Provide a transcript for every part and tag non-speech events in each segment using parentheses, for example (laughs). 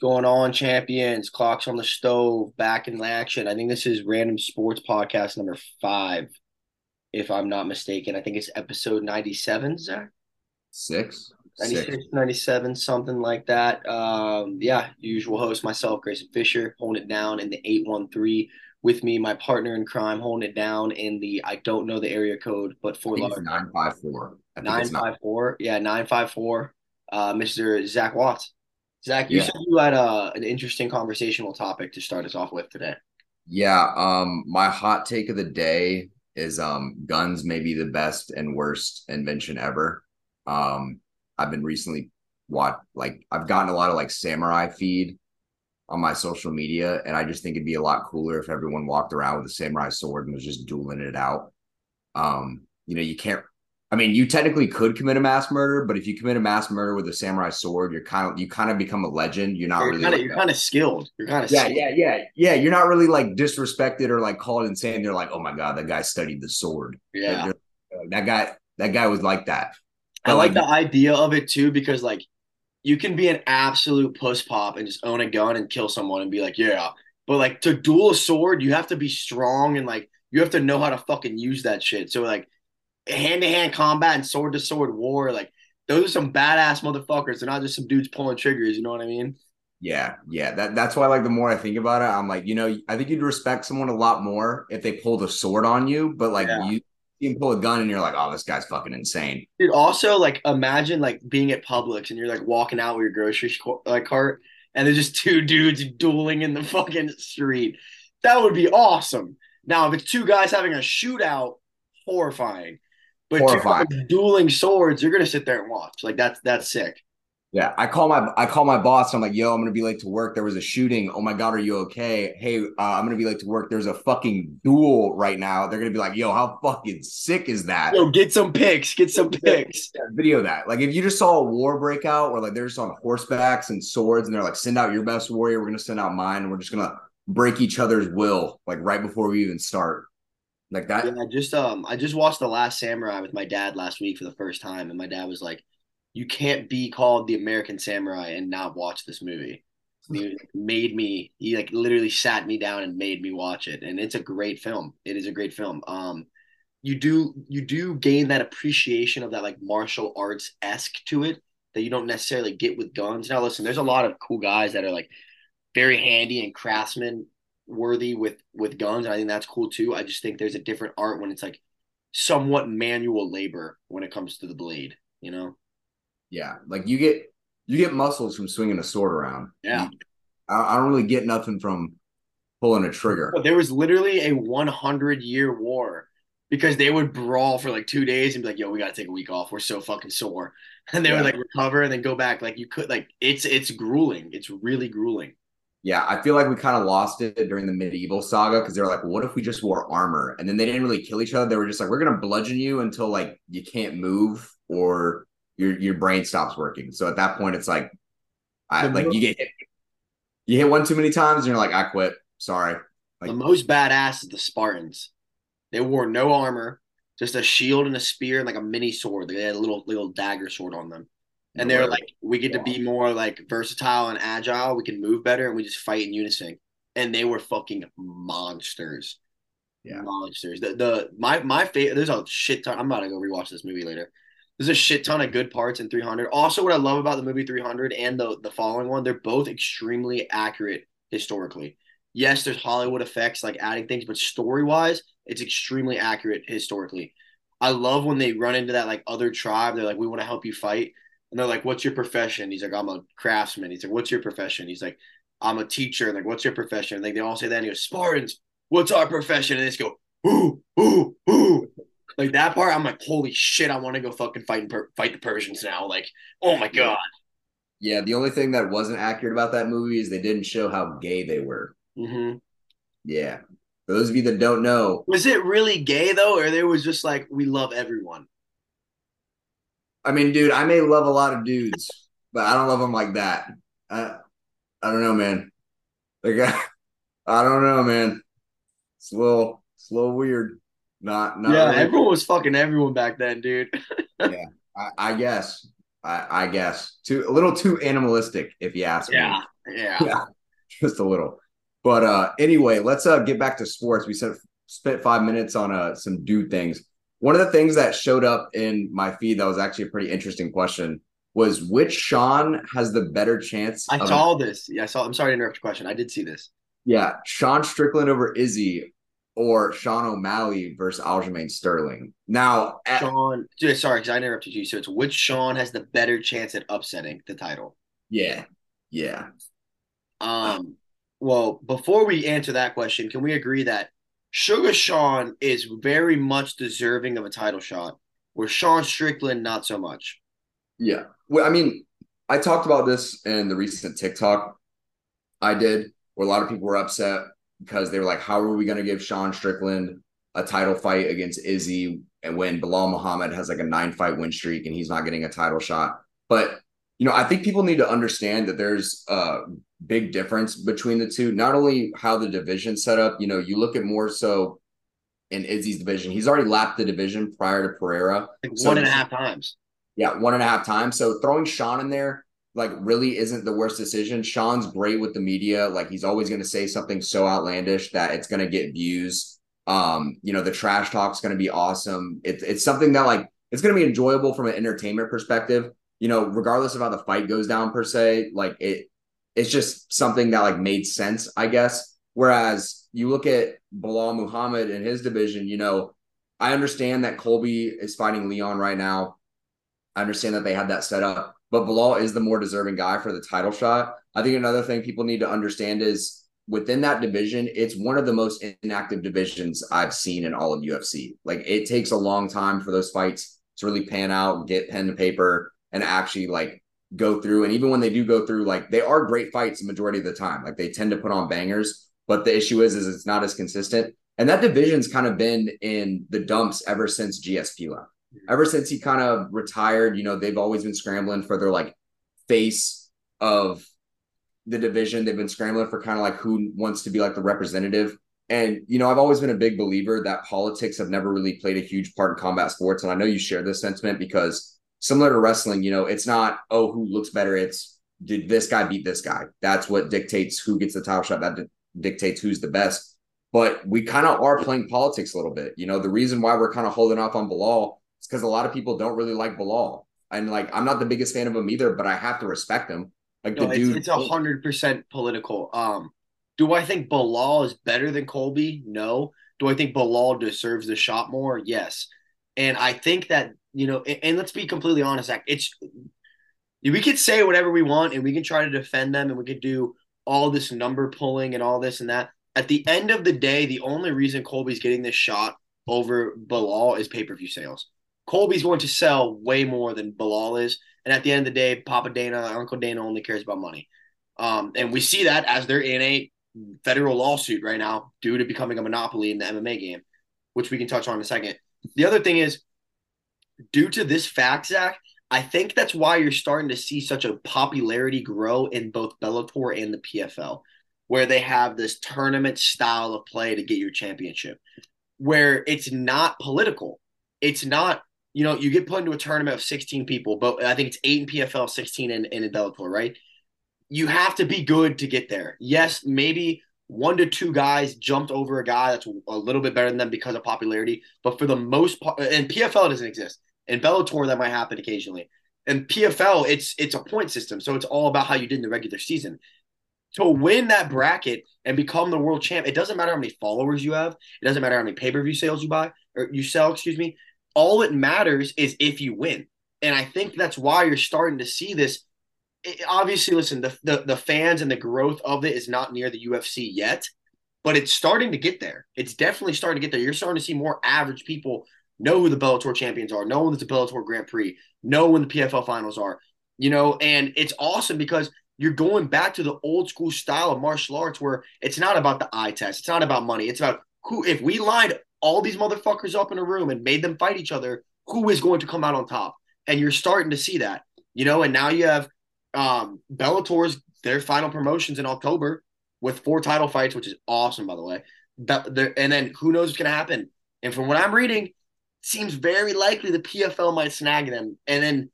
Going on, champions? Clocks on the stove, back in action. I think this is Random Sports Podcast number five, if I'm not mistaken. I think it's episode 97, Zach? Six? 96, Six. 97, something like that. Um, yeah, usual host, myself, Grayson Fisher, holding it down in the 813. With me, my partner in crime, holding it down in the, I don't know the area code, but I for think it's love, 954. I think it's not. 954. Yeah, 954. Uh, Mr. Zach Watts. Zach, you Yeah. said you had uh, an interesting conversational topic to start us off with today. Yeah, um, my hot take of the day is um guns may be the best and worst invention ever. Um, I've been recently what like I've gotten a lot of like samurai feed on my social media, and I just think it'd be a lot cooler if everyone walked around with a samurai sword and was just dueling it out. Um, you know, you can't I mean, you technically could commit a mass murder, but if you commit a mass murder with a samurai sword, you're kind of you kind of become a legend. You're not You're really kind of like you're kind of skilled. You're kind of yeah, yeah, yeah, yeah. You're not really like disrespected or like called insane. They're like, oh my god, that guy studied the sword. Yeah. like, uh, that guy, that guy was like that. I But, like the idea of it too because like you can be an absolute puss pop and just own a gun and kill someone and be like, yeah. But like to duel a sword, you have to be strong and like you have to know how to fucking use that shit. So like hand to hand combat and sword to sword war, like those are some badass motherfuckers. They're not just some dudes pulling triggers. You know what I mean? Yeah, yeah. That that's why like the more I think about it, I'm like, you know, I think you'd respect someone a lot more if they pulled a sword on you, but like Yeah. you you can pull a gun and you're like, oh, this guy's fucking insane. Dude, also like imagine like being at Publix and you're like walking out with your grocery like cart and there's just (laughs) two dudes dueling in the fucking street. That would be awesome. Now, if it's two guys having a shootout, horrifying. But dueling swords, you're gonna sit there and watch. Like that's that's sick. Yeah, I call my I call my boss. I'm like, yo, I'm gonna be late to work. There was a shooting. Oh my god, are you okay? Hey, uh, I'm gonna be late to work. There's a fucking duel right now. They're gonna be like, yo, how fucking sick is that? Yo, get some pics, get some pics. Yeah, video that. Like if you just saw a war breakout where like they're just on horsebacks and swords and they're like, send out your best warrior, we're gonna send out mine, and we're just gonna break each other's will, like right before we even start. Like that. Yeah, I just um I just watched The Last Samurai with my dad last week for the first time, and my dad was like, "You can't be called the American Samurai and not watch this movie." He (laughs) made me. He like literally sat me down and made me watch it, and it's a great film. It is a great film. Um, you do you do gain that appreciation of that like martial arts esque to it that you don't necessarily get with guns. Now, listen, there's a lot of cool guys that are like very handy and craftsman worthy with with guns and i think that's cool too i just think there's a different art when it's like somewhat manual labor when it comes to the blade you know Yeah, like you get you get muscles from swinging a sword around. Yeah. You- I, I don't really get nothing from pulling a trigger. But there was literally a 100 year war because they would brawl for like two days and be like yo we gotta take a week off we're so fucking sore (laughs) and they Yeah. would like recover and then go back like you could like it's it's grueling it's really grueling Yeah, I feel like we kind of lost it during the medieval saga because they were like, what if we just wore armor? And then they didn't really kill each other. They were just like, we're gonna bludgeon you until like you can't move or your your brain stops working. So at that point, it's like, I The like mo- you get hit, you hit one too many times, and you're like, I quit. Sorry. Like the most badass is the Spartans. They wore no armor, just a shield and a spear and like a mini sword. They had a little little dagger sword on them. And they're like, we get to be more like versatile and agile. We can move better and we just fight in unison. And they were fucking monsters. Yeah. Monsters. The the my my favorite there's a shit ton. I'm about to go rewatch this movie later. There's a shit ton of good parts in 300. Also, what I love about the movie 300 and the the following one, they're both extremely accurate historically. Yes, there's Hollywood effects like adding things, but story wise, it's extremely accurate historically. I love when they run into that like other tribe. They're like, "We want to help you fight," and they're like, "What's your profession?" He's like, "I'm a craftsman." He's like, "What's your profession?" He's like, "I'm a teacher." And like, "What's your profession?" Like they all say that. And he goes, "Spartans, what's our profession?" And they just go, "Ooh, ooh, ooh." Like that part, I'm like, "Holy shit! I want to go fucking fight and per- fight the Persians now." Like, oh my god. yeah. The only thing that wasn't accurate about that movie is they didn't show how gay they were. hmm Yeah. For those of you that don't know, Was it really gay though, or there was just like, "We love everyone"? I mean, dude, I may love a lot of dudes, but I don't love them like that. I, I don't know, man. Like, I, (laughs) I don't know, man. It's a little, it's a little weird. Not, not yeah, really. everyone was fucking everyone back then, dude. (laughs) I, I guess. I, I guess too a little too animalistic, if you ask yeah, me. Yeah, (laughs) yeah, just a little. But uh, anyway, let's uh get back to sports. We said spent five minutes on uh some dude things. One of the things that showed up in my feed that was actually a pretty interesting question was which Sean has the better chance? I saw this. Yeah, I saw. I'm sorry to interrupt your question. I did see this. Yeah, Sean Strickland over Izzy or Sean O'Malley versus Aljamain Sterling. Now, at- Sean, sorry, because I interrupted you. So it's which Sean has the better chance at upsetting the title? Yeah, yeah. Um. Well, before we answer that question, can we agree that Sugar Sean is very much deserving of a title shot, where Sean Strickland not so much? Yeah. Well, I mean, I talked about this in the recent TikTok I did, where a lot of people were upset because they were like, how are we going to give Sean Strickland a title fight against Izzy and when Belal Muhammad has like a nine fight win streak and he's not getting a title shot? But, you know, I think people need to understand that there's a big difference between the two. Not only how the division set up, you know, you look at more so in Izzy's division, he's already lapped the division prior to Pereira. Like so one and a half times. Yeah, one and a half times. So throwing Sean in there, like really isn't the worst decision. Sean's great with the media. Like he's always going to say something so outlandish that it's going to get views. Um, you know, the trash talk's going to be awesome. It's it's something that like it's going to be enjoyable from an entertainment perspective. You know, regardless of how the fight goes down per se, like it it's just something that like made sense, I guess. Whereas you look at Belal Muhammad and his division, you know, I understand that Colby is fighting Leon right now. I understand that they had that set up but Belal is the more deserving guy for the title shot. I think another thing people need to understand is within that division, it's one of the most inactive divisions I've seen in all of UFC. Like it takes a long time for those fights to really pan out, get pen to paper, and actually like go through. And even when they do go through, like they are great fights the majority of the time. Like they tend to put on bangers. But the issue is, is it's not as consistent. And that division's kind of been in the dumps ever since GSP left ever since he kind of retired, you know, they've always been scrambling for their like face of the division. They've been scrambling for kind of like who wants to be like the representative. And, you know, I've always been a big believer that politics have never really played a huge part in combat sports. And I know you share this sentiment because similar to wrestling, you know, it's not, oh, who looks better. It's did this guy beat this guy? That's what dictates who gets the title shot. That di- dictates who's the best. But we kind of are playing politics a little bit. You know, the reason why we're kind of holding off on Belal is because a lot of people don't really like Belal. And like I'm not the biggest fan of him either, but I have to respect him. Like no, the dude it's a hundred percent political. Um do I think Belal is better than Colby? No. Do I think Belal deserves the shot more? Yes. And I think that, you know, and, and let's be completely honest, Zach, it's we could say whatever we want and we can try to defend them and we could do all this number pulling and all this and that. At the end of the day, the only reason Colby's getting this shot over Belal is pay per view sales. Colby's going to sell way more than Belal is. And at the end of the day, Papa Dana, Uncle Dana only cares about money. Um, and we see that as they're in a federal lawsuit right now due to becoming a monopoly in the MMA game, which we can touch on in a second. The other thing is, due to this fact, Zach, I think that's why you're starting to see such a popularity grow in both Bellator and the PFL, where they have this tournament style of play to get your championship, where it's not political. It's not you know, you get put into a tournament of 16 people, but I think it's eight in PFL, 16 in, in Bellator, right? You have to be good to get there. Yes, maybe one to two guys jumped over a guy that's a little bit better than them because of popularity, but for the most part, and PFL doesn't exist. In Bellator, that might happen occasionally. And PFL, it's it's a point system, so it's all about how you did in the regular season. To win that bracket and become the world champ, it doesn't matter how many followers you have. It doesn't matter how many pay per view sales you buy or you sell. Excuse me all it matters is if you win. And I think that's why you're starting to see this. It, obviously, listen, the, the the fans and the growth of it is not near the UFC yet, but it's starting to get there. It's definitely starting to get there. You're starting to see more average people know who the Bellator champions are, know when there's a Bellator Grand Prix, know when the PFL finals are, you know, and it's awesome because you're going back to the old school style of martial arts where it's not about the eye test, it's not about money, it's about who. If we lined all these motherfuckers up in a room and made them fight each other, who is going to come out on top? And you're starting to see that, you know. And now you have um, Bellator's their final promotions in October with four title fights, which is awesome, by the way. and then who knows what's going to happen? And from what I'm reading, seems very likely the PFL might snag them. And then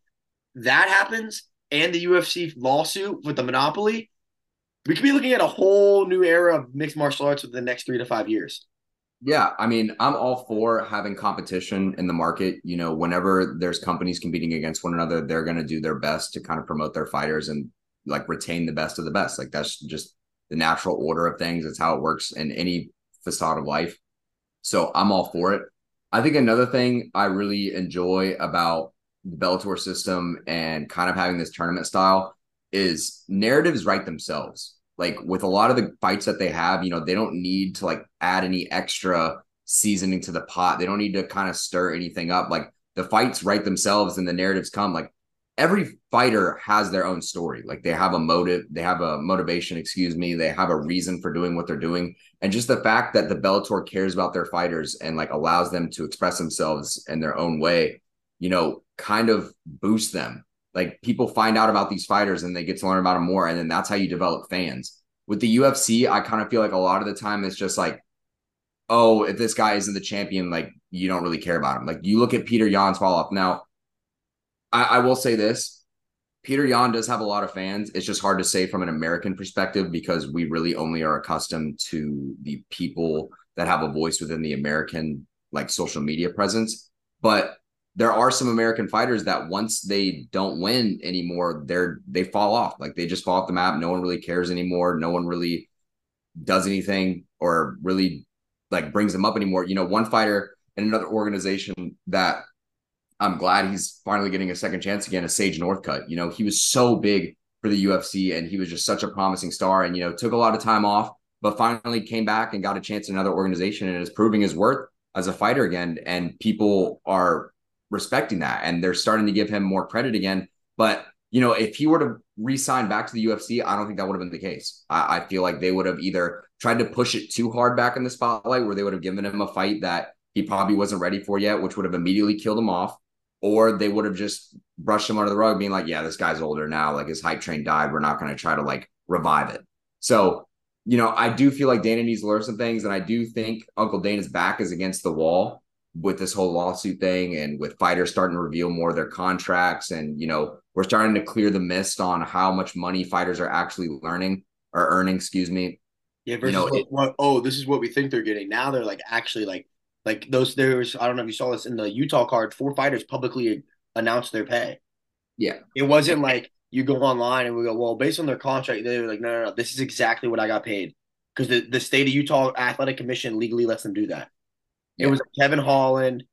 that happens and the UFC lawsuit with the monopoly, we could be looking at a whole new era of mixed martial arts within the next three to five years. Yeah, I mean, I'm all for having competition in the market. You know, whenever there's companies competing against one another, they're going to do their best to kind of promote their fighters and like retain the best of the best. Like that's just the natural order of things. It's how it works in any facade of life. So I'm all for it. I think another thing I really enjoy about the Bellator system and kind of having this tournament style is narratives write themselves. Like with a lot of the fights that they have, you know, they don't need to like add any extra seasoning to the pot. They don't need to kind of stir anything up. Like the fights write themselves and the narratives come. Like every fighter has their own story. Like they have a motive, they have a motivation, excuse me, they have a reason for doing what they're doing. And just the fact that the Bellator cares about their fighters and like allows them to express themselves in their own way, you know, kind of boosts them. Like people find out about these fighters and they get to learn about them more. And then that's how you develop fans. With the UFC, I kind of feel like a lot of the time it's just like, oh, if this guy isn't the champion, like you don't really care about him. Like you look at Petr Yan's fall off. Now, I, I will say this. Petr Yan does have a lot of fans. It's just hard to say from an American perspective because we really only are accustomed to the people that have a voice within the American like social media presence. But there are some American fighters that once they don't win anymore, they're they fall off. Like they just fall off the map. No one really cares anymore. No one really does anything or really like brings them up anymore. You know, one fighter in another organization that I'm glad he's finally getting a second chance again is Sage Northcutt. You know, he was so big for the UFC and he was just such a promising star and, you know, took a lot of time off, but finally came back and got a chance in another organization and is proving his worth as a fighter again. And people are respecting that and they're starting to give him more credit again. But, you know, if he were to re sign back to the UFC, I don't think that would have been the case. I, I feel like they would have either tried to push it too hard back in the spotlight where they would have given him a fight that he probably wasn't ready for yet, which would have immediately killed him off or they would have just brushed him under the rug, being like, yeah, this guy's older now. Like his hype train died. We're not going to try to like revive it. So, you know, I do feel like Dana needs to learn some things. And I do think Uncle Dana's back is against the wall with this whole lawsuit thing and with fighters starting to reveal more of their contracts. And, you know, we're starting to clear the mist on how much money fighters are actually learning or earning, excuse me. Yeah, versus you know, what, it, what, oh, this is what we think they're getting. Now they're like actually like like those, there's I don't know if you saw this in the Utah card. Four fighters publicly announced their pay. Yeah, it wasn't like you go online and we go, well, based on their contract, they were like, no, no, no, this is exactly what I got paid because the the state of Utah Athletic Commission legally lets them do that. Yeah. It was Kevin Holland,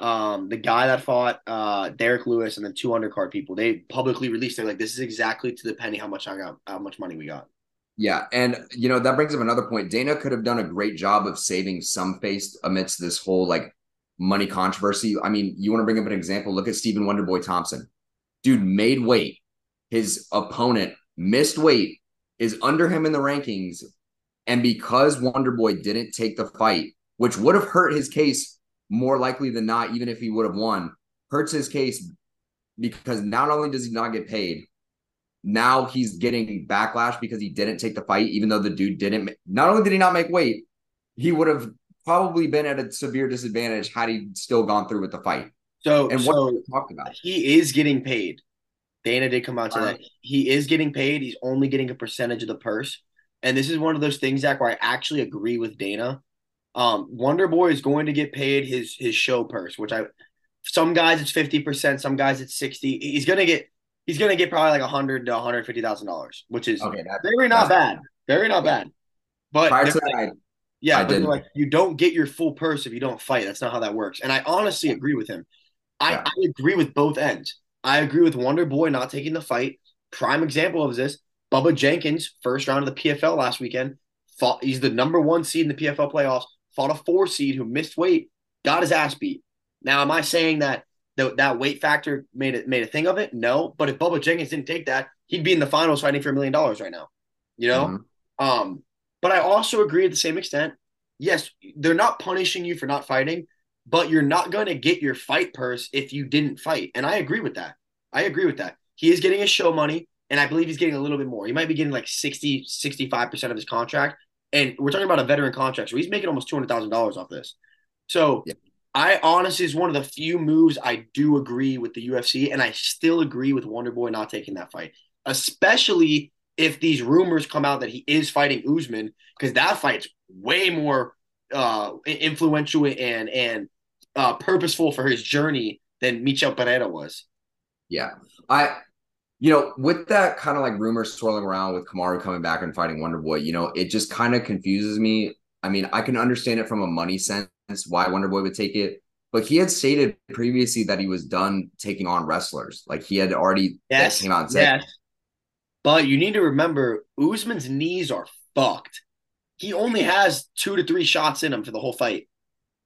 um, the guy that fought uh, Derrick Lewis, and then two undercard people. They publicly released. They're like, this is exactly to the penny how much I got, how much money we got. Yeah, and you know that brings up another point. Dana could have done a great job of saving some face amidst this whole like money controversy. I mean, you want to bring up an example? Look at Stephen Wonderboy Thompson. Dude made weight. His opponent missed weight, is under him in the rankings, and because Wonderboy didn't take the fight, which would have hurt his case more likely than not, even if he would have won, hurts his case because not only does he not get paid, now he's getting backlash because he didn't take the fight, even though the dude didn't. Not only did he not make weight, he would have probably been at a severe disadvantage had he still gone through with the fight. So, and what so talked about? He is getting paid. Dana did come out to that. He is getting paid. He's only getting a percentage of the purse. And this is one of those things, Zach, where I actually agree with Dana. Um, Wonder Boy is going to get paid his his show purse, which I some guys it's fifty percent, some guys it's sixty. He's gonna get he's going to get probably like a hundred to one hundred fifty thousand dollars, which is okay, that, very not bad, very not bad. But like, I, yeah, I but like you don't get your full purse if you don't fight. That's not how that works. And I honestly agree with him. I, yeah. I agree with both ends. I agree with Wonder Boy not taking the fight. Prime example of this: Bubba Jenkins, first round of the PFL last weekend. Fought. He's the number one seed in the PFL playoffs. Fought a four seed who missed weight, got his ass beat. Now, am I saying that the, that weight factor made it made a thing of it? No, but if Bubba Jenkins didn't take that, he'd be in the finals fighting for a million dollars right now. You know, mm-hmm. um, but I also agree at the same extent. Yes, they're not punishing you for not fighting, but you're not going to get your fight purse if you didn't fight, and I agree with that. I agree with that. He is getting his show money, and I believe he's getting a little bit more. He might be getting like 60, 65% of his contract. And we're talking about a veteran contract. So he's making almost $200,000 off this. So yeah. I honestly is one of the few moves I do agree with the UFC, and I still agree with Wonder Boy not taking that fight, especially if these rumors come out that he is fighting Usman, because that fight's way more uh, influential and and uh, purposeful for his journey than Michel Pereira was. Yeah, I, you know, with that kind of like rumor swirling around with Kamaru coming back and fighting Wonder Boy, you know, it just kind of confuses me. I mean, I can understand it from a money sense why Wonder Boy would take it, but he had stated previously that he was done taking on wrestlers. Like he had already yes, came out and said. Yes. But you need to remember, Usman's knees are fucked. He only has two to three shots in him for the whole fight.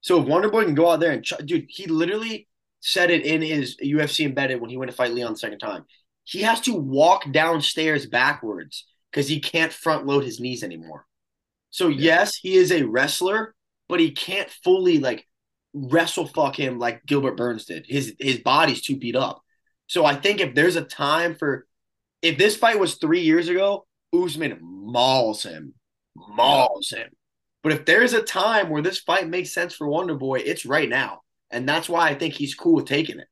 So if Wonder Boy can go out there and dude, he literally said it in his UFC embedded when he went to fight Leon the second time. He has to walk downstairs backwards because he can't front load his knees anymore. So yes, he is a wrestler, but he can't fully like wrestle fuck him like Gilbert Burns did. His his body's too beat up. So I think if there's a time for if this fight was three years ago, Usman mauls him, mauls him. But if there's a time where this fight makes sense for Wonder Boy, it's right now. And that's why I think he's cool with taking it.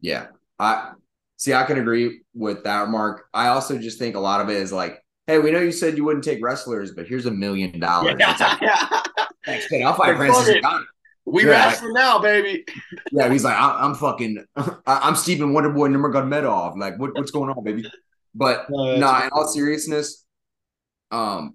Yeah. I see I can agree with that remark. I also just think a lot of it is like, hey, we know you said you wouldn't take wrestlers, but here's a million dollars. (laughs) Thanks, kid. I'll fight Francis We yeah. wrestling now, baby. Yeah, he's like, I, am fucking, (laughs) I'm Stephen Wonderboy Nurmagomedov. Like, what, what's going on, baby? But no, nah, in all seriousness, um,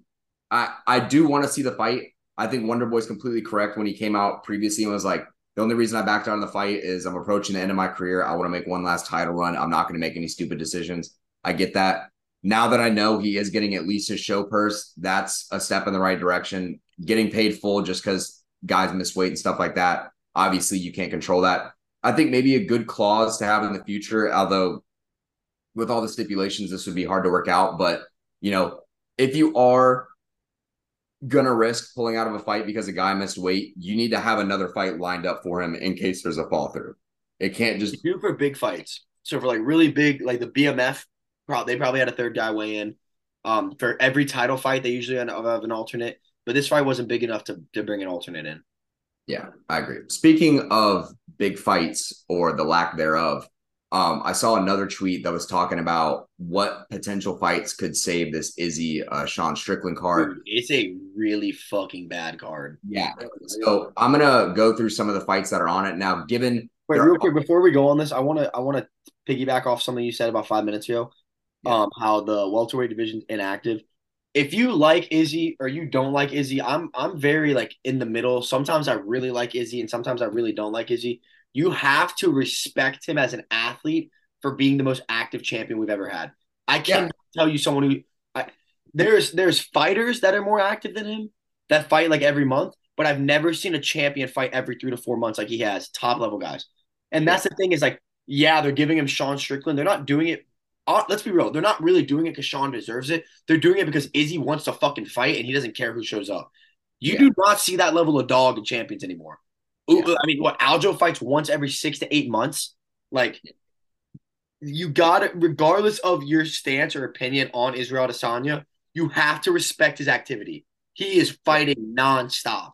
I I do want to see the fight. I think Wonder Boy's completely correct when he came out previously and was like, the only reason I backed out of the fight is I'm approaching the end of my career. I want to make one last title run. I'm not going to make any stupid decisions. I get that. Now that I know he is getting at least his show purse, that's a step in the right direction. Getting paid full just because guys miss weight and stuff like that. Obviously, you can't control that. I think maybe a good clause to have in the future, although with all the stipulations, this would be hard to work out. But, you know, if you are gonna risk pulling out of a fight because a guy missed weight, you need to have another fight lined up for him in case there's a fall through. It can't just do for big fights. So for like really big, like the BMF, they probably had a third guy weigh in. Um, for every title fight, they usually have an alternate, but this fight wasn't big enough to to bring an alternate in. Yeah, I agree. Speaking of big fights or the lack thereof, um, I saw another tweet that was talking about what potential fights could save this Izzy uh, Sean Strickland card. Dude, it's a really fucking bad card. Yeah. So I'm gonna go through some of the fights that are on it now. Given wait, real quick before we go on this, I want to I want to piggyback off something you said about five minutes ago. Yeah. Um, how the welterweight division inactive. If you like Izzy or you don't like Izzy, I'm I'm very like in the middle. Sometimes I really like Izzy, and sometimes I really don't like Izzy you have to respect him as an athlete for being the most active champion we've ever had. I can't yeah. tell you someone who I, there's there's fighters that are more active than him that fight like every month, but I've never seen a champion fight every three to four months like he has, top level guys. And that's the thing is like, yeah, they're giving him Sean Strickland. They're not doing it. Uh, let's be real. They're not really doing it because Sean deserves it. They're doing it because Izzy wants to fucking fight and he doesn't care who shows up. You yeah. do not see that level of dog in champions anymore. Yeah. I mean, what Aljo fights once every six to eight months. Like, you got it, regardless of your stance or opinion on Israel Adesanya, you have to respect his activity. He is fighting nonstop.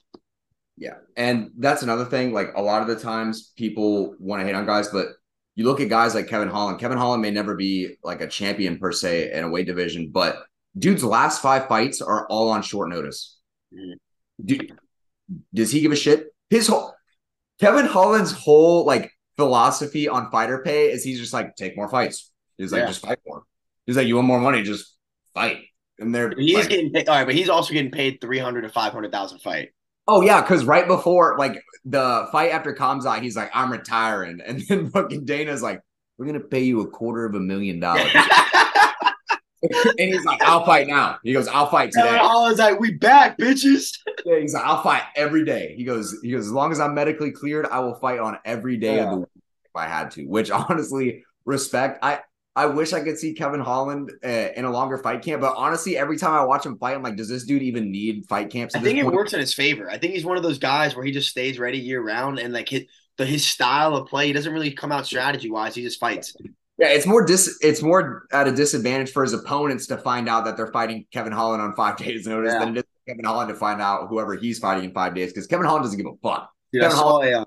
Yeah. And that's another thing. Like, a lot of the times people want to hate on guys, but you look at guys like Kevin Holland. Kevin Holland may never be like a champion per se in a weight division, but dude's last five fights are all on short notice. Mm-hmm. Dude, does he give a shit? His whole Kevin Holland's whole like philosophy on fighter pay is he's just like take more fights. He's like yeah. just fight more. He's like you want more money, just fight. And they're he's like, getting paid, all right, but he's also getting paid three hundred to five hundred thousand fight. Oh yeah, because right before like the fight after Khamzat, he's like I'm retiring, and then (laughs) fucking Dana's like we're gonna pay you a quarter of a million dollars. (laughs) (laughs) and he's like, I'll fight now. He goes, I'll fight today. I was like, we back, bitches. Yeah, he's like, I'll fight every day. He goes, he goes, as long as I'm medically cleared, I will fight on every day yeah. of the week if I had to. Which honestly, respect. I I wish I could see Kevin Holland uh, in a longer fight camp, but honestly, every time I watch him fight, I'm like, does this dude even need fight camps? I think it point? works in his favor. I think he's one of those guys where he just stays ready year round and like his the his style of play, he doesn't really come out strategy wise. He just fights. Yeah, it's more dis it's more at a disadvantage for his opponents to find out that they're fighting Kevin Holland on five (laughs) days notice yeah. than it is Kevin Holland to find out whoever he's fighting in five days because Kevin Holland doesn't give a fuck. Dude, Kevin I saw Holland, a,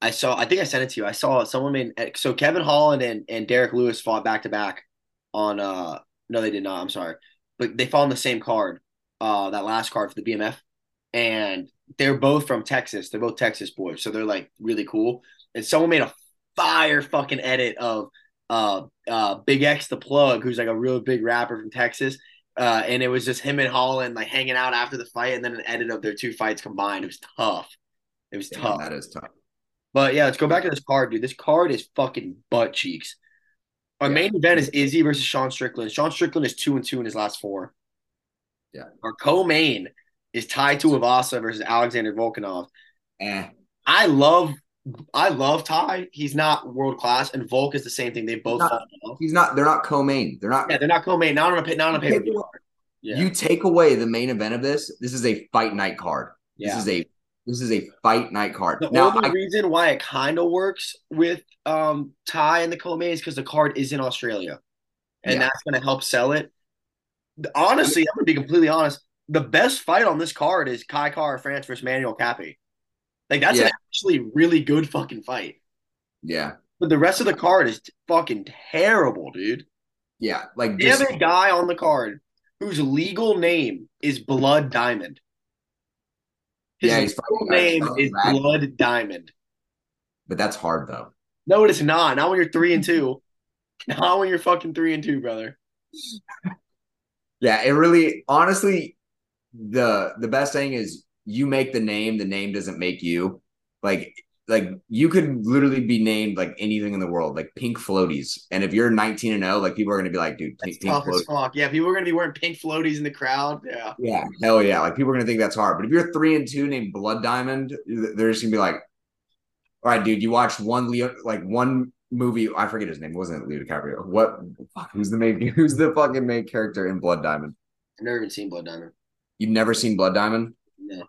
I saw. I think I sent it to you. I saw someone made so Kevin Holland and and Derrick Lewis fought back to back on. uh No, they did not. I'm sorry, but they fought on the same card. Uh, that last card for the BMF, and they're both from Texas. They're both Texas boys, so they're like really cool. And someone made a fire fucking edit of uh uh BigXthaPlug, who's like a real big rapper from Texas. Uh, and it was just him and Holland like hanging out after the fight, and then an edit of their two fights combined. It was tough. It was Damn, tough. that is tough. But yeah, let's go back to this card, dude. This card is fucking butt cheeks. Our Yeah. main event is Izzy versus Sean Strickland. Sean Strickland is two and two in his last four. Yeah. Our co-main is Tai Tuivasa versus Alexander Volkanov. Eh. I love, I love Ty. He's not world class, and Volk is the same thing. They both Not- He's not. They're not co-main. They're not. Yeah, they're not co-main. Not on a not on a pay per view card. Yeah, You take away the main event of this. This is a fight night card. This is a this is a fight night card. The now, only I, reason why it kind of works with um Ty and the co-main is because the card is in Australia, and Yeah. that's going to help sell it. Honestly, I'm going to be completely honest. The best fight on this card is Kai Kara-France versus Manel Kape. Like that's Yeah. actually really good fucking fight. yeah, But the rest of the card is fucking terrible, dude. yeah, like the just a guy on the card whose legal name is Blood Diamond. His Yeah, legal fighting name is Blood Diamond. but that's hard though. No, it is not. Not when you're three and two. Not when you're fucking three and two, brother. Yeah, it really honestly the the best thing is you make the name, the name doesn't make you. Like like you could literally be named like anything in the world, like pink floaties. And if you're 19 and 0, like people are gonna be like, dude, pink, pink floaties. fuck. Yeah, people are gonna be wearing pink floaties in the crowd. Yeah. Yeah, hell yeah. Like people are gonna think that's hard. But if you're three and two named Blood Diamond, they're just gonna be like, all right, dude, you watched one Leo like one movie. I forget his name. It wasn't Leo DiCaprio. What fuck who's the main (laughs) who's the fucking main character in Blood Diamond? I've never even seen Blood Diamond. You've never seen Blood Diamond? No.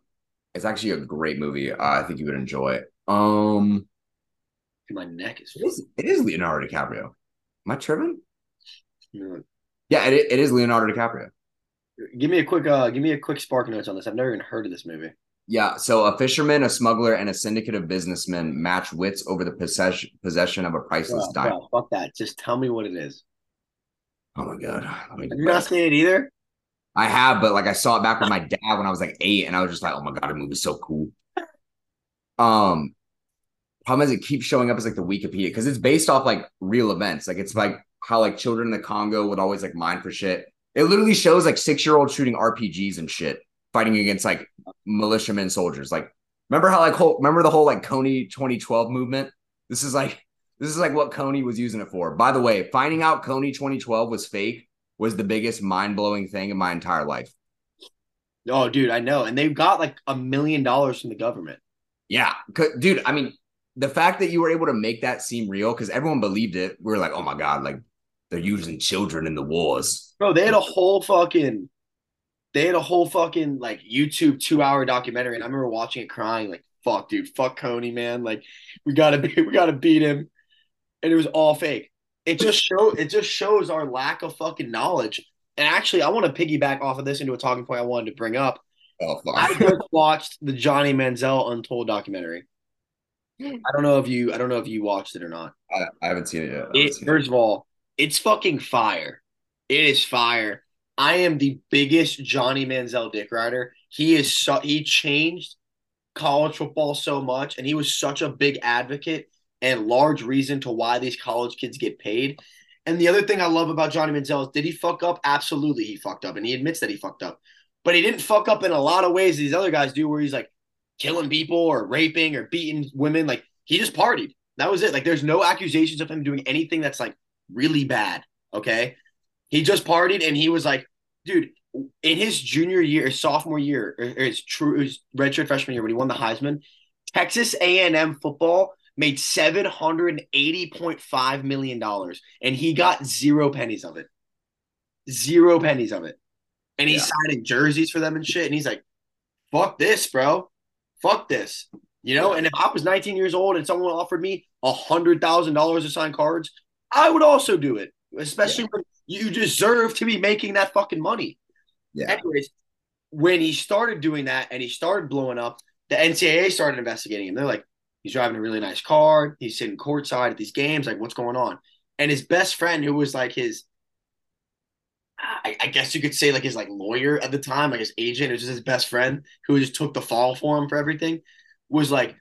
It's actually a great movie. Uh, I think you would enjoy it. Um My neck is it is, it is Leonardo DiCaprio. Am I tripping? No. Yeah, it, it is Leonardo DiCaprio. Give me a quick uh give me a quick spark notes on this. I've never even heard of this movie. Yeah, so a fisherman, a smuggler, and a syndicate of businessmen match wits over the possession possession of a priceless Bro, diamond. bro, fuck that. Just tell me what it is. Oh my god. Let me- Have you not seen it either? I have, but like I saw it back with my dad when I was like eight, and I was just like, oh my god, the movie's so cool. Um problem is it keeps showing up as like the Wikipedia because it's based off like real events. Like it's like how like children in the Congo would always like mine for shit. It literally shows like six year old shooting RPGs and shit, fighting against like militiamen soldiers. Like, remember how like whole remember the whole like Kony 2012 movement? This is like (laughs) this is like what Kony was using it for. By the way, finding out Kony 2012 was fake was the biggest mind blowing thing in my entire life. Oh, dude, I know. And they've got like a million dollars from the government. Yeah. dude. I mean, the fact that you were able to make that seem real because everyone believed it. We were like, oh my god, like they're using children in the wars. Bro, they had a whole fucking they had a whole fucking like YouTube two hour documentary, and I remember watching it crying, like, fuck, dude, fuck Kony, man. Like, we gotta be (laughs) we gotta beat him. And it was all fake. It just show it just shows our lack of fucking knowledge. And actually, I want to piggyback off of this into a talking point I wanted to bring up. Oh I just watched the Johnny Manziel Untold documentary. I don't know if you I don't know if you watched it or not. I, I haven't seen it yet. It, seen it. first of all, it's fucking fire. It is fire. I am the biggest Johnny Manziel dick rider. He is so he changed college football so much, and he was such a big advocate and large reason to why these college kids get paid. And the other thing I love about Johnny Manziel is did he fuck up? Absolutely, he fucked up, and he admits that he fucked up. But he didn't fuck up in a lot of ways these other guys do, where he's like killing people or raping or beating women. Like he just partied. That was it. Like there's no accusations of him doing anything that's like really bad. Okay. He just partied and he was like, dude, in his junior year, his sophomore year, or his true his redshirt freshman year when he won the Heisman, Texas A&M football made seven hundred and eighty point five million dollars, and he got zero pennies of it. Zero pennies of it, and he's Yeah. signing jerseys for them and shit. And he's like, "Fuck this, bro. Fuck this." You know. And if I was nineteen years old and someone offered me a hundred thousand dollars to sign cards, I would also do it, especially when you deserve to be making that fucking money. Yeah. Anyways, when he started doing that and he started blowing up, the NCAA started investigating him. They're like, He's driving a really nice car. He's sitting courtside at these games. Like, what's going on? And his best friend, who was like his, I, I guess you could say like his like lawyer at the time, like his agent, it was just his best friend who just took the fall for him for everything, was like,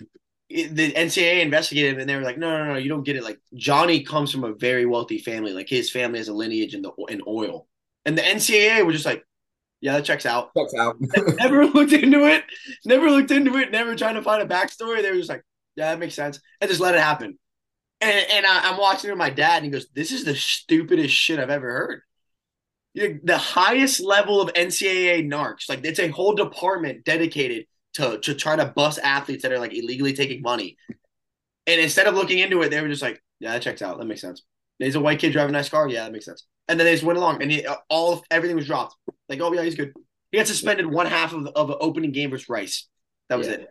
the NCAA investigated him and they were like, no, no, no, you don't get it. Like Johnny comes from a very wealthy family. Like his family has a lineage in the in oil, and the NCAA was just like, yeah, that checks out. Checks out. (laughs) never looked into it. Never looked into it. Never trying to find a backstory. They were just like, yeah, that makes sense, and just let it happen. And and I, am watching with my dad, and he goes, "This is the stupidest shit I've ever heard." The highest level of NCAA narcs, like it's a whole department dedicated to to try to bust athletes that are like illegally taking money. And instead of looking into it, they were just like, "Yeah, that checks out. That makes sense." He's a white kid driving a nice car. Yeah, that makes sense. And then they just went along, and he, all everything was dropped. Like, oh yeah, he's good. He got suspended one half of of an opening game versus Rice. That was yeah. it.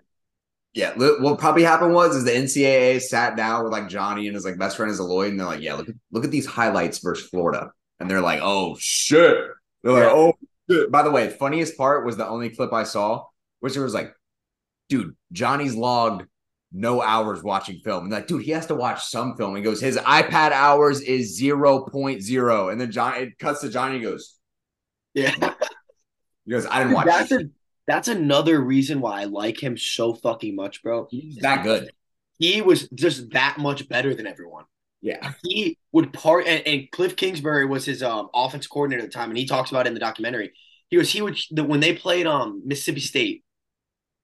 Yeah, what probably happened was is the NCAA sat down with like Johnny and his like best friend is a lawyer, and they're like, "Yeah, look look at these highlights versus Florida," and they're like, "Oh shit!" They're like, "Oh." Shit. By the way, funniest part was the only clip I saw, which was like dude, Johnny's logged no hours watching film. And like, dude, he has to watch some film. He goes, his iPad hours is 0.0. And then John it cuts to Johnny goes, Yeah. (laughs) He goes, I didn't watch that's, a, that's another reason why I like him so fucking much, bro. He's that good. He was just that much better than everyone. Yeah. He would part and, and Kliff Kingsbury was his um offense coordinator at the time, and he talks about it in the documentary. He was he would the, when they played um Mississippi State,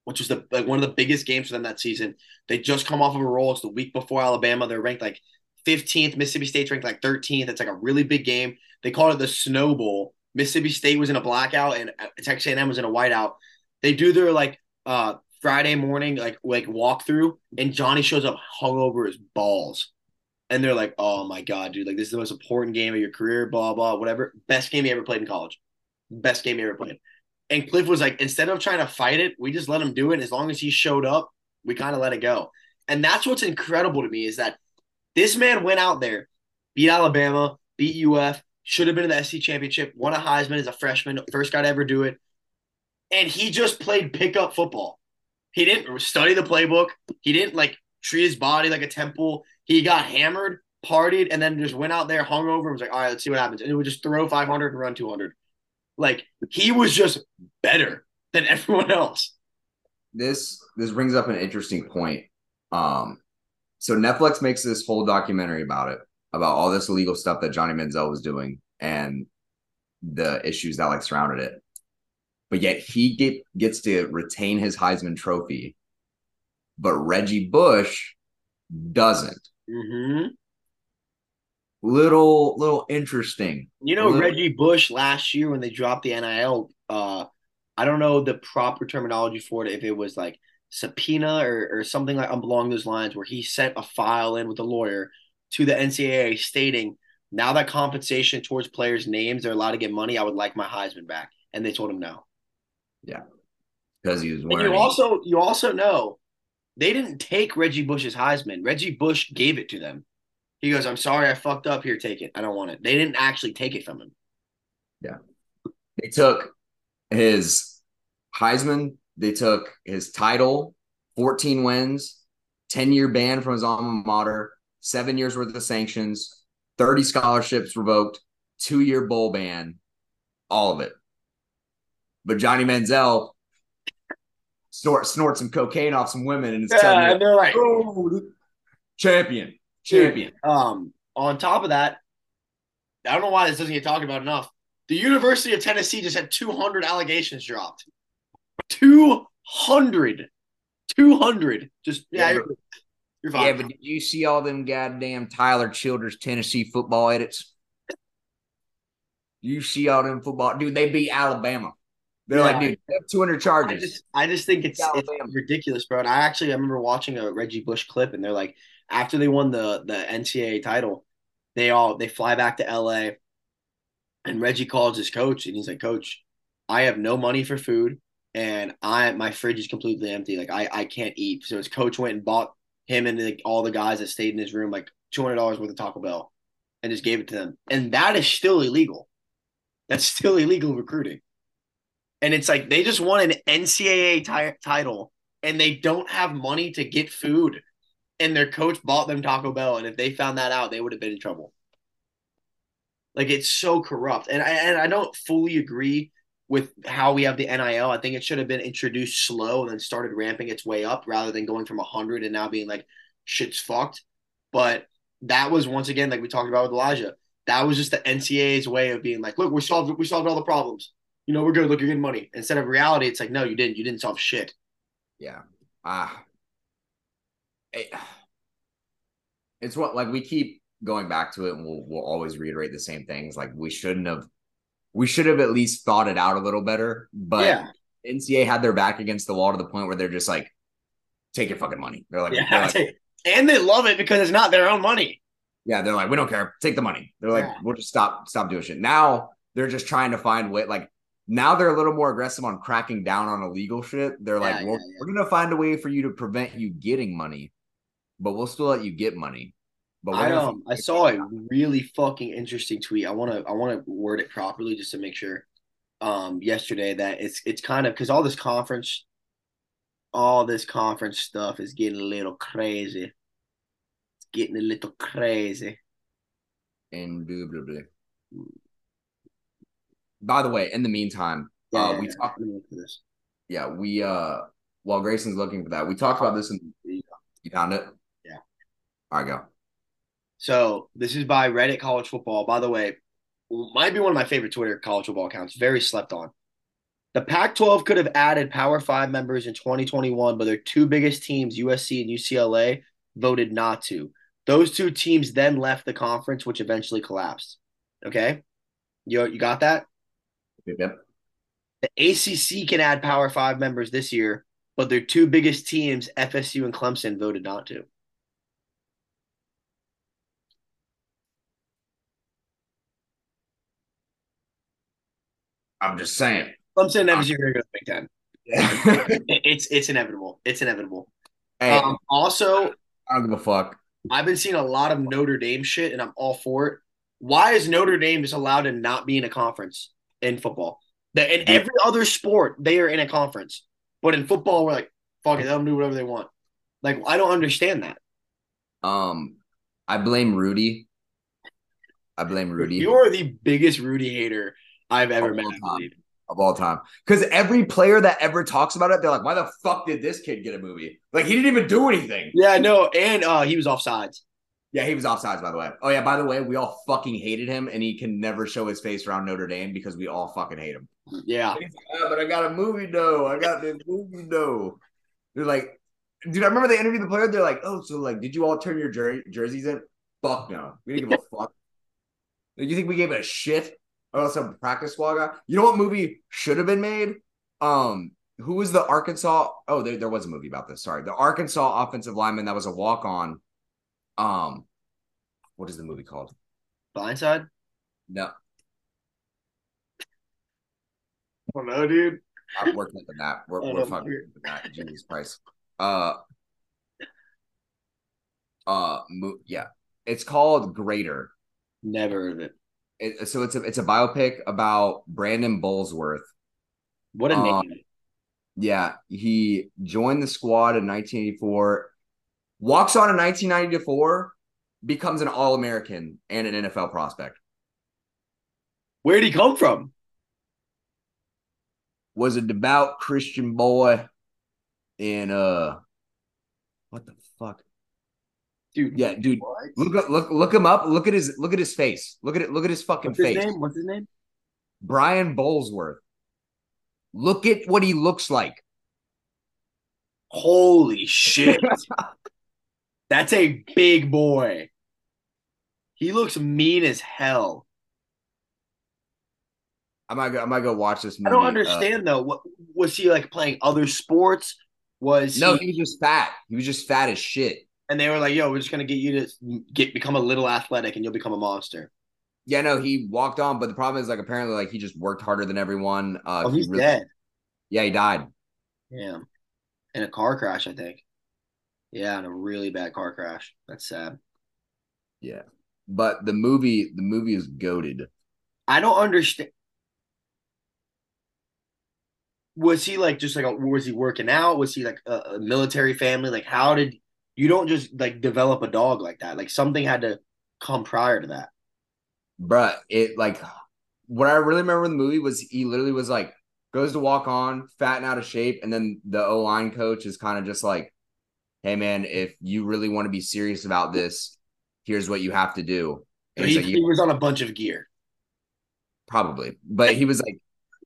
which was the like one of the biggest games for them that season. They just come off of a roll. It's the week before Alabama. They're ranked like 15th. Mississippi State's ranked like 13th. It's like a really big game. They called it the Snow Bowl. Mississippi State was in a blackout and uh, Texas A&M was in a whiteout. They do their like uh Friday morning like like walkthrough, and Johnny shows up hungover his balls. And they're like, "Oh my god, dude! Like this is the most important game of your career, blah blah, whatever. Best game you ever played in college. Best game you ever played." And Kliff was like, instead of trying to fight it, we just let him do it. As long as he showed up, we kind of let it go. And that's what's incredible to me is that this man went out there, beat Alabama, beat UF, should have been in the SEC championship, won a Heisman as a freshman, first guy to ever do it. And he just played pickup football. He didn't study the playbook. He didn't like treat his body like a temple. He got hammered, partied, and then just went out there, hung over, and was like, all right, let's see what happens. And it would just throw 500 and run 200. Like he was just better than (laughs) everyone else. This this brings up an interesting point. Um, so Netflix makes this whole documentary about it, about all this illegal stuff that Johnny Manziel was doing and the issues that like surrounded it. But yet he get gets to retain his Heisman Trophy, but Reggie Bush doesn't. Mm-hmm little little interesting. You know, little... Reggie Bush last year when they dropped the NIL, uh, I don't know the proper terminology for it. If it was like subpoena or, or something like along those lines, where he sent a file in with a lawyer to the NCAA stating now that compensation towards players' names they're allowed to get money. I would like my Heisman back, and they told him no. Yeah, because he was. Wearing... And you also you also know they didn't take Reggie Bush's Heisman. Reggie Bush gave it to them. He goes, I'm sorry, I fucked up. Here, take it. I don't want it. They didn't actually take it from him. Yeah. They took his Heisman, they took his title, 14 wins, 10 year ban from his alma mater, seven years worth of sanctions, 30 scholarships revoked, two year bowl ban, all of it. But Johnny Manziel snort, snort some cocaine off some women and it's yeah, and they're like, oh, champion champion. Um, on top of that, I don't know why this doesn't get talked about enough. The University of Tennessee just had 200 allegations dropped. 200. 200. Just, yeah, yeah you're, you're fine. Yeah, but did you see all them goddamn Tyler Childers Tennessee football edits? You see all them football, dude. They beat Alabama. They're yeah. like, dude, 200 charges. I just, I just think it's, it's ridiculous, bro. And I actually, I remember watching a Reggie Bush clip, and they're like, after they won the the NCAA title, they all they fly back to LA, and Reggie calls his coach, and he's like, "Coach, I have no money for food, and I my fridge is completely empty. Like I I can't eat." So his coach went and bought him and the, all the guys that stayed in his room like two hundred dollars worth of Taco Bell, and just gave it to them. And that is still illegal. That's still illegal recruiting. And it's like they just won an NCAA t- title and they don't have money to get food and their coach bought them Taco Bell, and if they found that out, they would have been in trouble. Like it's so corrupt, and I and I don't fully agree with how we have the NIL. I think it should have been introduced slow and then started ramping its way up rather than going from hundred and now being like shit's fucked. But that was once again like we talked about with Elijah. That was just the NCAA's way of being like, look, we solved we solved all the problems. You know, we're good. Look, you're getting money. Instead of reality, it's like, no, you didn't. You didn't solve shit. Yeah. Ah. It, it's what like we keep going back to it and we'll we'll always reiterate the same things. Like we shouldn't have we should have at least thought it out a little better. But yeah. NCAA had their back against the wall to the point where they're just like, take your fucking money. They're like, yeah, they're like (laughs) and they love it because it's not their own money. Yeah, they're like, we don't care. Take the money. They're like, yeah. we'll just stop stop doing shit. Now they're just trying to find way like now they're a little more aggressive on cracking down on illegal shit. They're yeah, like, well, yeah, we're gonna find a way for you to prevent you getting money, but we'll still let you get money. But I um I saw a really fucking interesting tweet. I wanna I wanna word it properly just to make sure. Um, yesterday that it's it's kind of because all this conference, all this conference stuff is getting a little crazy. It's getting a little crazy. Indubitably. By the way, in the meantime, yeah, uh, we talked. Yeah, we uh, while Grayson's looking for that, we talked about this. In, you found it. Yeah. All right, go. So this is by Reddit College Football. By the way, might be one of my favorite Twitter college football accounts. Very slept on. The Pac-12 could have added Power Five members in 2021, but their two biggest teams, USC and UCLA, voted not to. Those two teams then left the conference, which eventually collapsed. Okay, you you got that? Yep. The ACC can add Power Five members this year, but their two biggest teams, FSU and Clemson, voted not to. I'm just saying. Clemson never going to go to Big Ten. (laughs) Yeah. it's it's inevitable. It's inevitable. Hey, um, also, I don't give a fuck. I've been seeing a lot of Notre Dame shit, and I'm all for it. Why is Notre Dame just allowed to not be in a conference in football? That in every other sport they are in a conference, but in football we're like, fuck it, let them do whatever they want. Like I don't understand that. Um, I blame Rudy. I blame Rudy. You are the biggest Rudy hater I've ever met. Of all time. Because every player that ever talks about it, they're like, why the fuck did this kid get a movie? Like, he didn't even do anything. Yeah, no. And uh, he was offsides. Yeah, he was offsides, by the way. Oh, yeah, by the way, we all fucking hated him, and he can never show his face around Notre Dame because we all fucking hate him. Yeah. Like, oh, but I got a movie, though. I got this movie, though. They're like, dude, I remember they interviewed the player. They're like, oh, so, like, did you all turn your jer- jerseys in? Fuck no. We didn't give a (laughs) fuck. Do you think we gave a shit? or some practice squad guy. You know what movie should have been made? Um, who was the Arkansas? Oh, there, there was a movie about this. Sorry, the Arkansas offensive lineman that was a walk on. Um, what is the movie called? Blindside. No. I don't know, dude. I'm working with that. We're, we're fucking with that. Jesus Christ. Uh. Uh. Mo- yeah, it's called Greater. Never heard of it. It, so it's a it's a biopic about Brandon Burlsworth. What a um, name! Yeah, he joined the squad in 1984, walks on in 1994, becomes an All American and an NFL prospect. Where did he come from? Was a devout Christian boy in uh what the fuck? dude. Yeah, dude. What? Look look look him up. Look at his look at his face. Look at it. Look at his fucking What's face. His name? What's his name? Brian Burlsworth. Look at what he looks like. Holy shit. (laughs) That's a big boy. He looks mean as hell. I might go, I might go watch this movie. I don't uh, understand uh, though. What was he like playing other sports? Was no, he, he was just fat. He was just fat as shit and they were like, "Yo, we're just gonna get you to get become a little athletic, and you'll become a monster." Yeah, no, he walked on, but the problem is like apparently like he just worked harder than everyone. Uh, oh, he's he really, dead. Yeah, he died. Yeah, in a car crash, I think. Yeah, in a really bad car crash. That's sad. Yeah, but the movie, the movie is goaded. I don't understand. Was he like just like a, was he working out? Was he like a, a military family? Like how did You don't just like develop a dog like that. Like something had to come prior to that. Bruh, it like what I really remember in the movie was he literally was like goes to walk on, fat and out of shape, and then the O line coach is kind of just like, "Hey man, if you really want to be serious about this, here's what you have to do." He, like, he was on a bunch of gear, probably, but he was like,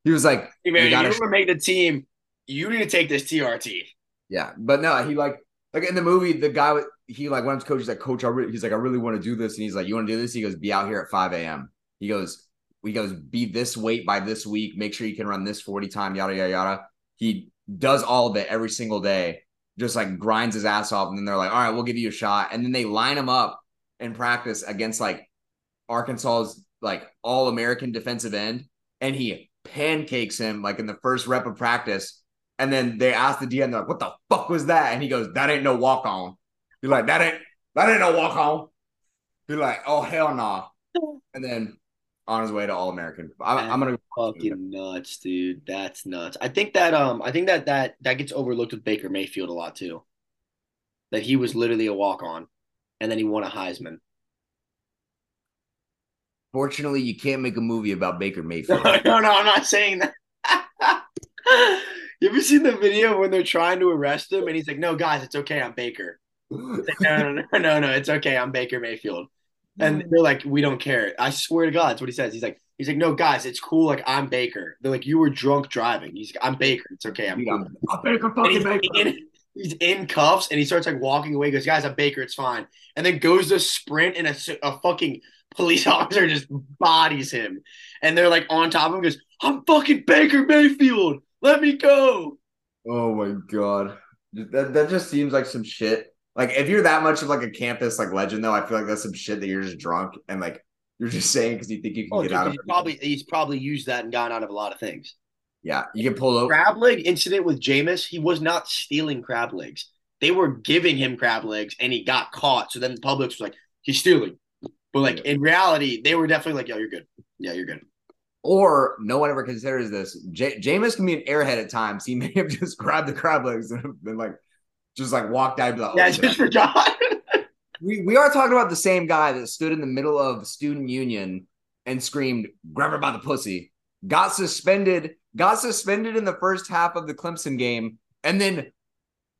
he was like, "Hey man, you, gotta you want to make the team, you need to take this TRT." Yeah, but no, he like like in the movie, the guy with he like went to coach. He's like, "Coach, I really," he's like, "I really want to do this," and he's like, "You want to do this?" He goes, "Be out here at five a.m." He goes, he goes, be this weight by this week. Make sure you can run this 40 time, yada, yada, yada. He does all of it every single day, just like grinds his ass off. And then they're like, all right, we'll give you a shot. And then they line him up in practice against like Arkansas's like all American defensive end. And he pancakes him like in the first rep of practice. And then they ask the DN, they're like, what the fuck was that? And he goes, that ain't no walk on. You're like, that ain't, that ain't no walk on. You're like, oh, hell no. Nah. And then on his way to All American. I'm, I'm, gonna fucking nuts, dude. That's nuts. I think that um, I think that that that gets overlooked with Baker Mayfield a lot too. That he was literally a walk on, and then he won a Heisman. Fortunately, you can't make a movie about Baker (laughs) Mayfield. no, no, no I'm not saying that. (laughs) you ever seen the video when they're trying to arrest him and he's like, "No, guys, it's okay. I'm Baker." Like, no, no, no, no, no, it's okay. I'm Baker Mayfield. And they're like, we don't care. I swear to God, that's what he says. He's like, he's like, no, guys, it's cool. Like, I'm Baker. They're like, you were drunk driving. He's like, I'm Baker. It's okay. I'm, cool. I'm Baker fucking he's Baker. In, he's in cuffs and he starts like walking away. He goes, guys, I'm Baker. It's fine. And then goes to sprint and a, a fucking police (laughs) officer just bodies him. And they're like on top of him, goes, I'm fucking Baker Mayfield. Let me go. Oh my God. That, that just seems like some shit like if you're that much of like a campus like legend though, I feel like that's some shit that you're just drunk and like you're just saying because you think you can oh, get dude, out of he's probably he's probably used that and gotten out of a lot of things. Yeah, you can pull over crab leg incident with Jameis. He was not stealing crab legs. They were giving him crab legs, and he got caught. So then the public was like, "He's stealing," but like yeah. in reality, they were definitely like, "Yo, you're good. Yeah, you're good." Or no one ever considers this. J- Jameis can be an airhead at times. He may have (laughs) just grabbed the crab legs and been like, just like walked out. Like, oh, yeah, just forgot. (laughs) we we are talking about the same guy that stood in the middle of student union and screamed, "Grab her by the pussy." Got suspended. Got suspended in the first half of the Clemson game, and then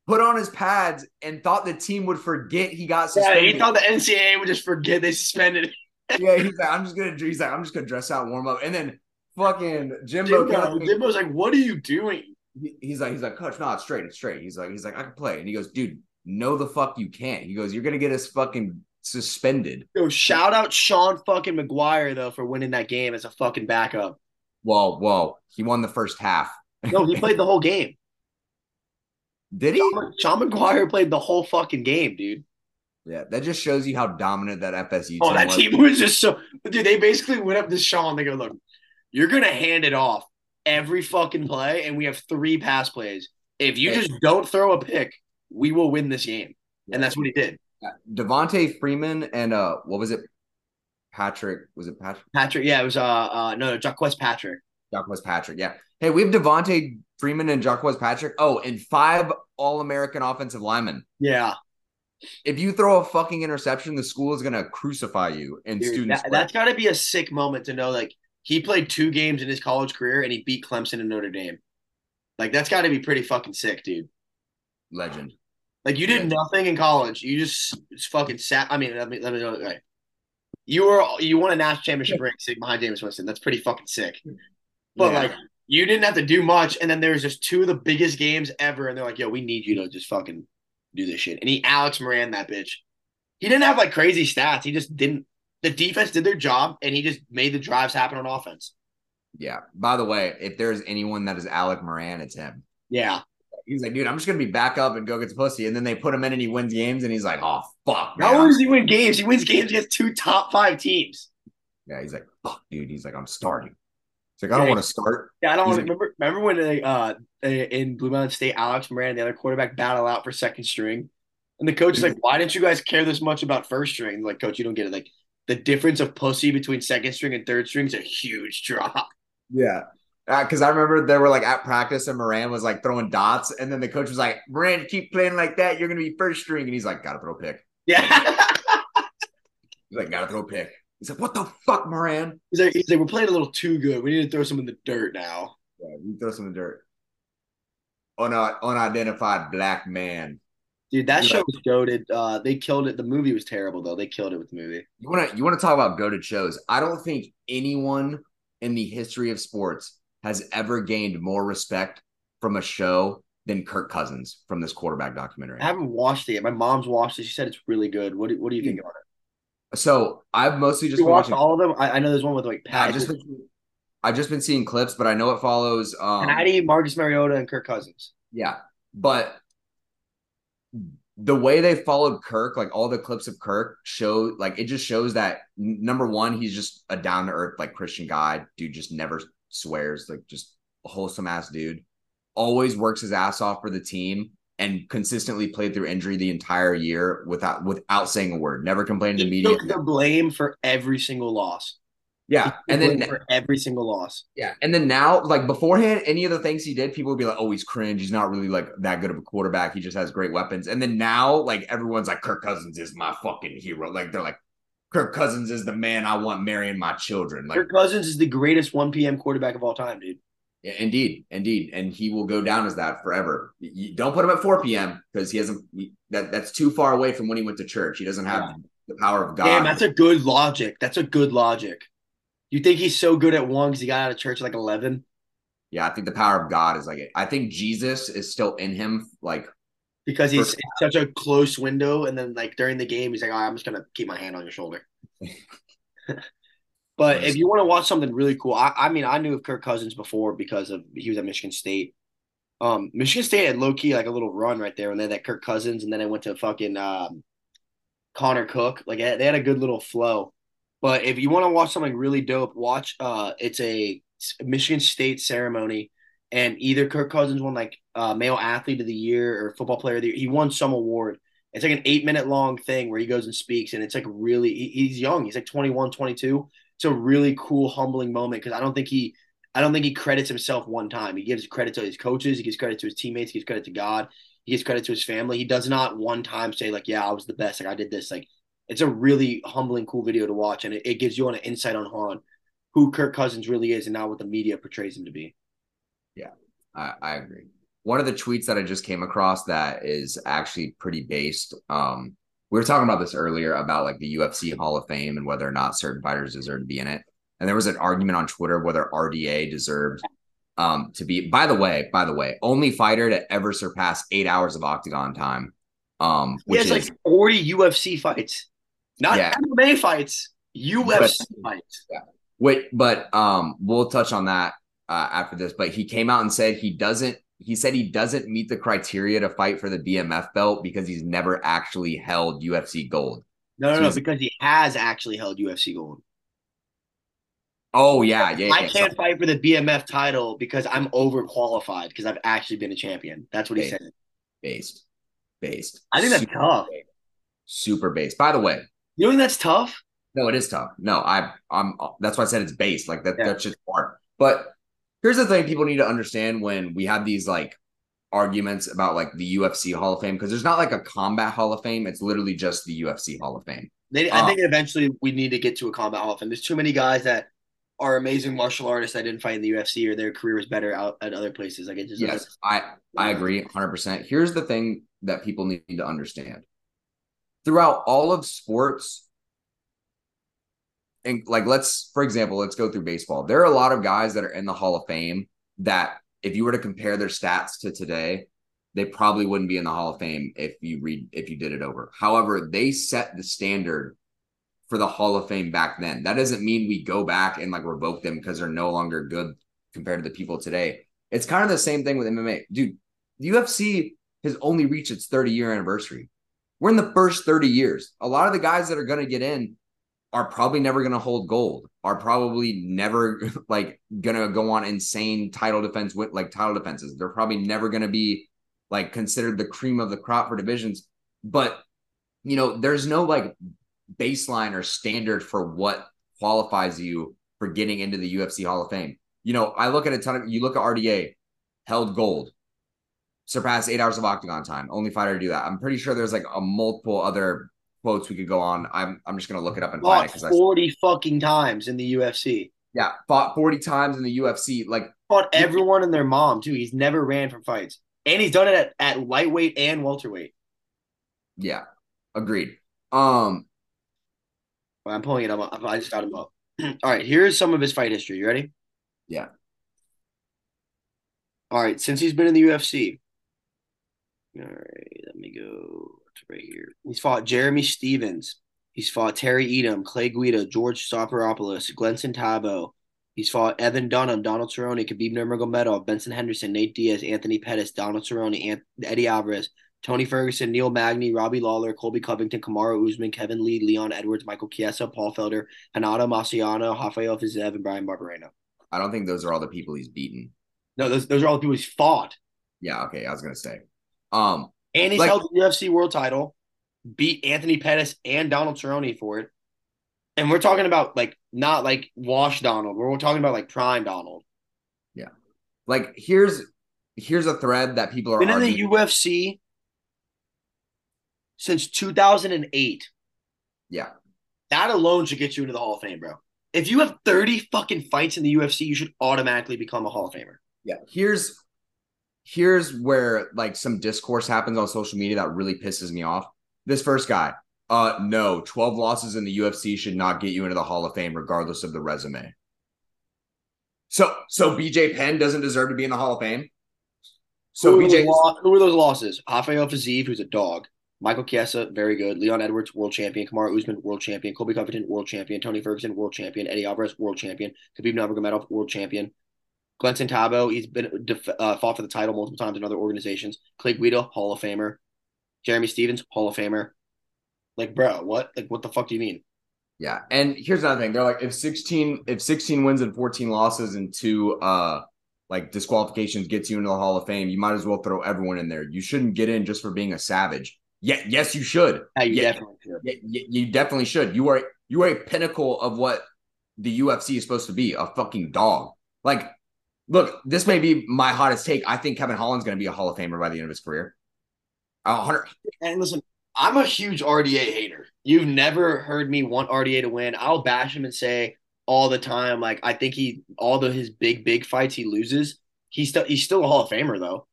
put on his pads and thought the team would forget he got suspended. Yeah, he thought the NCAA would just forget they suspended. (laughs) yeah, he's like, I'm just gonna. He's like, I'm just gonna dress out, warm up, and then fucking Jimbo. Jimbo Jimbo's like, "What are you doing?" He's like, he's like, coach, no, it's straight, it's straight. He's like, he's like, I can play. And he goes, dude, no, the fuck you can't. He goes, you're gonna get us fucking suspended. Yo, shout out Sean fucking Maguire though for winning that game as a fucking backup. Whoa, whoa, he won the first half. no, he played the whole game. (laughs) Did he? Sean, Sean Maguire played the whole fucking game, dude. Yeah, that just shows you how dominant that FSU oh, team. Oh, that was. team was just so. Dude, they basically went up to Sean. They go, "Look, you're gonna hand it off every fucking play, and we have three pass plays. If you just don't throw a pick, we will win this game. And that's what he did. Devonta Freeman and uh, what was it? Patrick was it Patrick? Patrick, yeah, it was uh, uh no, Jacques Patrick. Jacques Patrick, yeah. Hey, we have Devonta Freeman and Jacques Patrick. Oh, and five All American offensive linemen. Yeah. If you throw a fucking interception, the school is gonna crucify you. And Dude, students, that, that's got to be a sick moment to know, like he played two games in his college career and he beat Clemson and Notre Dame. Like that's got to be pretty fucking sick, dude. Legend. Like you did Legend. nothing in college. You just, just fucking sat. I mean, let me let me know. Right. You were you won a national championship ring behind Jameis Winston. That's pretty fucking sick. But yeah. like you didn't have to do much, and then there's just two of the biggest games ever, and they're like, "Yo, we need you to just fucking do this shit." And he Alex Moran that bitch. He didn't have like crazy stats. He just didn't the defense did their job and he just made the drives happen on offense. Yeah. By the way, if there's anyone that is Alex Moran, it's him. Yeah. He's like, dude, I'm just gonna be back up and go get the pussy. And then they put him in and he wins games and he's like, oh fuck. Not only does he win games, he wins games against two top five teams. Yeah, he's like, fuck, dude. He's like, I'm starting. He's like, I don't yeah, want to start. Yeah, I don't like, remember. Remember when they, uh in Blue Mountain State, Alex Moran, the other quarterback, battle out for second string, and the coach is like, "Why didn't you guys care this much about first string?" Like, coach, you don't get it. Like, the difference of pussy between second string and third string is a huge drop. Yeah. because uh, I remember they were like at practice and Moran was like throwing dots, and then the coach was like, "Moran, keep playing like that. You're gonna be first string." And he's like, "Gotta throw a pick." Yeah. (laughs) he's like, "Gotta throw a pick." He's like, "What the fuck, Moran?" He's like, he's like, "We're playing a little too good. We need to throw some in the dirt now." Yeah, we throw some in the dirt. Un- unidentified black man. Dude, that show was goaded. Uh, they killed it. The movie was terrible though. They killed it with the movie. You want to you want to talk about goaded shows? I don't think anyone in the history of sports has ever gained more respect from a show than Kirk Cousins from this quarterback documentary. I haven't watched it yet. My mom's watched it. She said it's really good. What do, what do you think about it? So I've mostly just watched all of them. I, I, know there's one with like Pat. I've just, been, I've just been seeing clips, but I know it follows um, Patty, Marcus Mariota, and Kirk Cousins. Yeah, but the way they followed Kirk, like all the clips of Kirk show, like it just shows that number one, he's just a down to earth, like Christian guy, dude, just never swears, like just a wholesome ass dude. Always works his ass off for the team and consistently played through injury the entire year without without saying a word. Never complained to media. Took the blame for every single loss. Yeah, and then for every single loss. Yeah, and then now, like beforehand, any of the things he did, people would be like, "Oh, he's cringe. He's not really like that good of a quarterback. He just has great weapons." And then now, like everyone's like, "Kirk Cousins is my fucking hero." Like they're like, "Kirk Cousins is the man I want marrying my children." Like Kirk Cousins is the greatest one PM quarterback of all time, dude. Yeah, indeed, indeed, and he will go down as that forever. You don't put him at 4 p.m. because he hasn't. That that's too far away from when he went to church. He doesn't have yeah. the power of God. Damn, that's a good logic. That's a good logic. You think he's so good at one because he got out of church at like eleven? Yeah, I think the power of God is like it. I think Jesus is still in him, like because he's such a close window, and then like during the game, he's like, I'm just gonna keep my hand on your shoulder." (laughs) but if you want to watch something really cool, I, I mean, I knew of Kirk Cousins before because of he was at Michigan State. Um, Michigan State had low key like a little run right there when they had that Kirk Cousins, and then I went to fucking um, Connor Cook. Like they had a good little flow. But if you want to watch something really dope, watch uh it's a Michigan State ceremony and either Kirk Cousins won like uh, male athlete of the year or football player of the year. He won some award. It's like an eight minute long thing where he goes and speaks and it's like really he's young. He's like 21, 22. It's a really cool, humbling moment because I don't think he I don't think he credits himself one time. He gives credit to his coaches, he gives credit to his teammates, he gives credit to God, he gives credit to his family. He does not one time say like, "Yeah, I was the best. Like I did this." Like it's a really humbling, cool video to watch, and it, it gives you an insight on Han, who Kirk Cousins really is, and not what the media portrays him to be. Yeah, I, I agree. One of the tweets that I just came across that is actually pretty based. Um, we were talking about this earlier about like the UFC Hall of Fame and whether or not certain fighters deserve to be in it. And there was an argument on Twitter whether RDA deserved um, to be. By the way, by the way, only fighter to ever surpass eight hours of octagon time. Um, which he has is, like forty UFC fights. Not yeah. MMA fights, UFC but, fights. Yeah. Wait, but um, we'll touch on that uh, after this. But he came out and said he doesn't. He said he doesn't meet the criteria to fight for the BMF belt because he's never actually held UFC gold. No, no, so no, because he has actually held UFC gold. Oh yeah, yeah. I can't fight for the BMF title because I'm overqualified because I've actually been a champion. That's what based, he said. Based, based. I think that's tough. Based. Super based. By the way, you know that's tough? No, it is tough. No, I I'm that's why I said it's based. Like that yeah. that's just hard. But here's the thing people need to understand when we have these like arguments about like the UFC Hall of Fame because there's not like a combat Hall of Fame. It's literally just the UFC Hall of Fame. They, I um, think eventually we need to get to a combat Hall of Fame. There's too many guys that are amazing martial artists that didn't fight in the UFC or their career was better out at other places. Like it just yes, I I agree 100. percent Here's the thing that people need to understand throughout all of sports and like let's for example let's go through baseball. There are a lot of guys that are in the hall of fame that if you were to compare their stats to today they probably wouldn't be in the hall of fame if you read if you did it over. However they set the standard for the hall of fame back then. That doesn't mean we go back and like revoke them because they're no longer good compared to the people today. It's kind of the same thing with mma dude the ufc has only reached its 30 year anniversary we're in the first 30 years. A lot of the guys that are going to get in are probably never going to hold gold, are probably never (laughs) like going to go on insane title defense with like title defenses. They're probably never going to be like considered the cream of the crop for divisions. But, you know, there's no like baseline or standard for what qualifies you for getting into the UFC Hall of Fame. You know, I look at a ton of you look at RDA, held gold, surpassed eight hours of octagon time. Only fighter to do that. I'm pretty sure there's like a multiple other quotes we could go on. I'm I'm just gonna look it up and find it Fought because I forty fucking times in the UFC. yeah fought 40 times in the UFC. Like Fought everyone and their mom too. He's never ran from fights, and he's done it at, at lightweight and welterweight. yeah, agreed. Um, Well, I'm pulling it up. I just got him up. All right, here's some of his fight history. You ready? Yeah. All right, since he's been in the UFC. All right, let me go to right here. He's fought Jeremy Stephens. He's fought Terry Etim, Clay Guida, George Sotiropoulos, Gleison Tibau. He's fought Evan Dunham, Donald Cerrone, Khabib Nurmagomedov, Benson Henderson, Nate Diaz, Anthony Pettis, Donald Cerrone, Ant- Eddie Alvarez, Tony Ferguson, Neil Magny, Robbie Lawler, Colby Covington, Kamaru Usman, Kevin Lee, Leon Edwards, Michael Chiesa, Paul Felder, Renato Moicano, Rafael Fiziev, and Bryan Barberena. I don't think those are all the people he's beaten. No, those, those are all the people he's fought. Yeah, okay, I was gonna say. Um, And he's Like- held the UFC world title, beat Anthony Pettis and Donald Cerrone for it. And we're talking about like not like wash Donald. We're talking about like prime Donald. Yeah. Like here's here's a thread that people are Been in the. UFC since 2008. yeah, That alone should get you into the Hall of Fame, bro. If you have 30 fucking fights in the UFC, you should automatically become a Hall of Famer. yeah. Here's here's where like some discourse happens on social media that really pisses me off. This first guy, uh, no, 12 losses in the UFC should not get you into the Hall of Fame, regardless of the resume. So, so BJ Penn doesn't deserve to be in the Hall of Fame. So who, BJ, lo- who were those losses? Rafael Fiziev, who's a dog. Michael Chiesa, very good. Leon Edwards, world champion. Kamaru Usman, world champion. Colby Covington, world champion. Tony Ferguson, world champion. Eddie Alvarez, world champion. Khabib Nurmagomedov, world champion. Gleison Tibau, he's been def- uh, fought for the title multiple times in other organizations. Clay Guida, Hall of Famer. Jeremy Stephens, Hall of Famer. Like, bro, what? Like, what the fuck do you mean? Yeah, and here's another thing. They're like if 16 if 16 wins and 14 losses and two uh like disqualifications gets you into the Hall of Fame, you might as well throw everyone in there. You shouldn't get in just for being a savage. Yeah, yes, you should. Yeah, you Yeah. definitely should. Yeah, you definitely should. You are you are a pinnacle of what the UFC is supposed to be, a fucking dog. Like, look, this may be my hottest take. I think Kevin Holland's going to be a Hall of Famer by the end of his career. Hundred. And listen, I'm a huge RDA hater. You've never heard me want RDA to win. I'll bash him and say all the time, like I think he all the his big big fights he loses, he's still he's still a Hall of Famer though.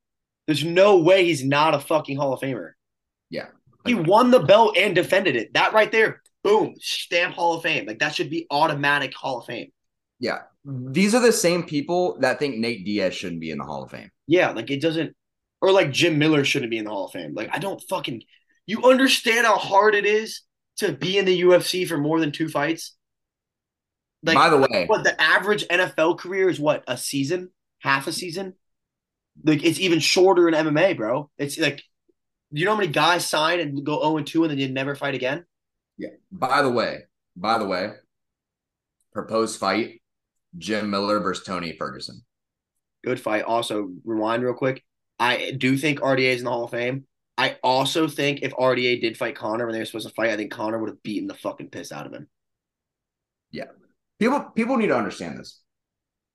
There's no way he's not a fucking Hall of Famer. Yeah. He won the belt and defended it. That right there, boom, stamp Hall of Fame. Like that should be automatic Hall of Fame. Yeah, Mm-hmm. these are the same people that think Nate Diaz shouldn't be in the Hall of Fame. Yeah, like it doesn't, or like Jim Miller shouldn't be in the Hall of Fame. Like I don't fucking. You understand how hard it is to be in the UFC for more than two fights? Like, By the way, what the average NFL career is? What a season, half a season. Like it's even shorter in MMA, bro. It's like, you know how many guys sign and go zero and two and then you never fight again? yeah. By the way, by the way, proposed fight: Jim Miller versus Tony Ferguson. Good fight. Also, rewind real quick. I do think RDA is in the Hall of Fame. I also think if RDA did fight Conor when they were supposed to fight, I think Conor would have beaten the fucking piss out of him. Yeah. People people need to understand this.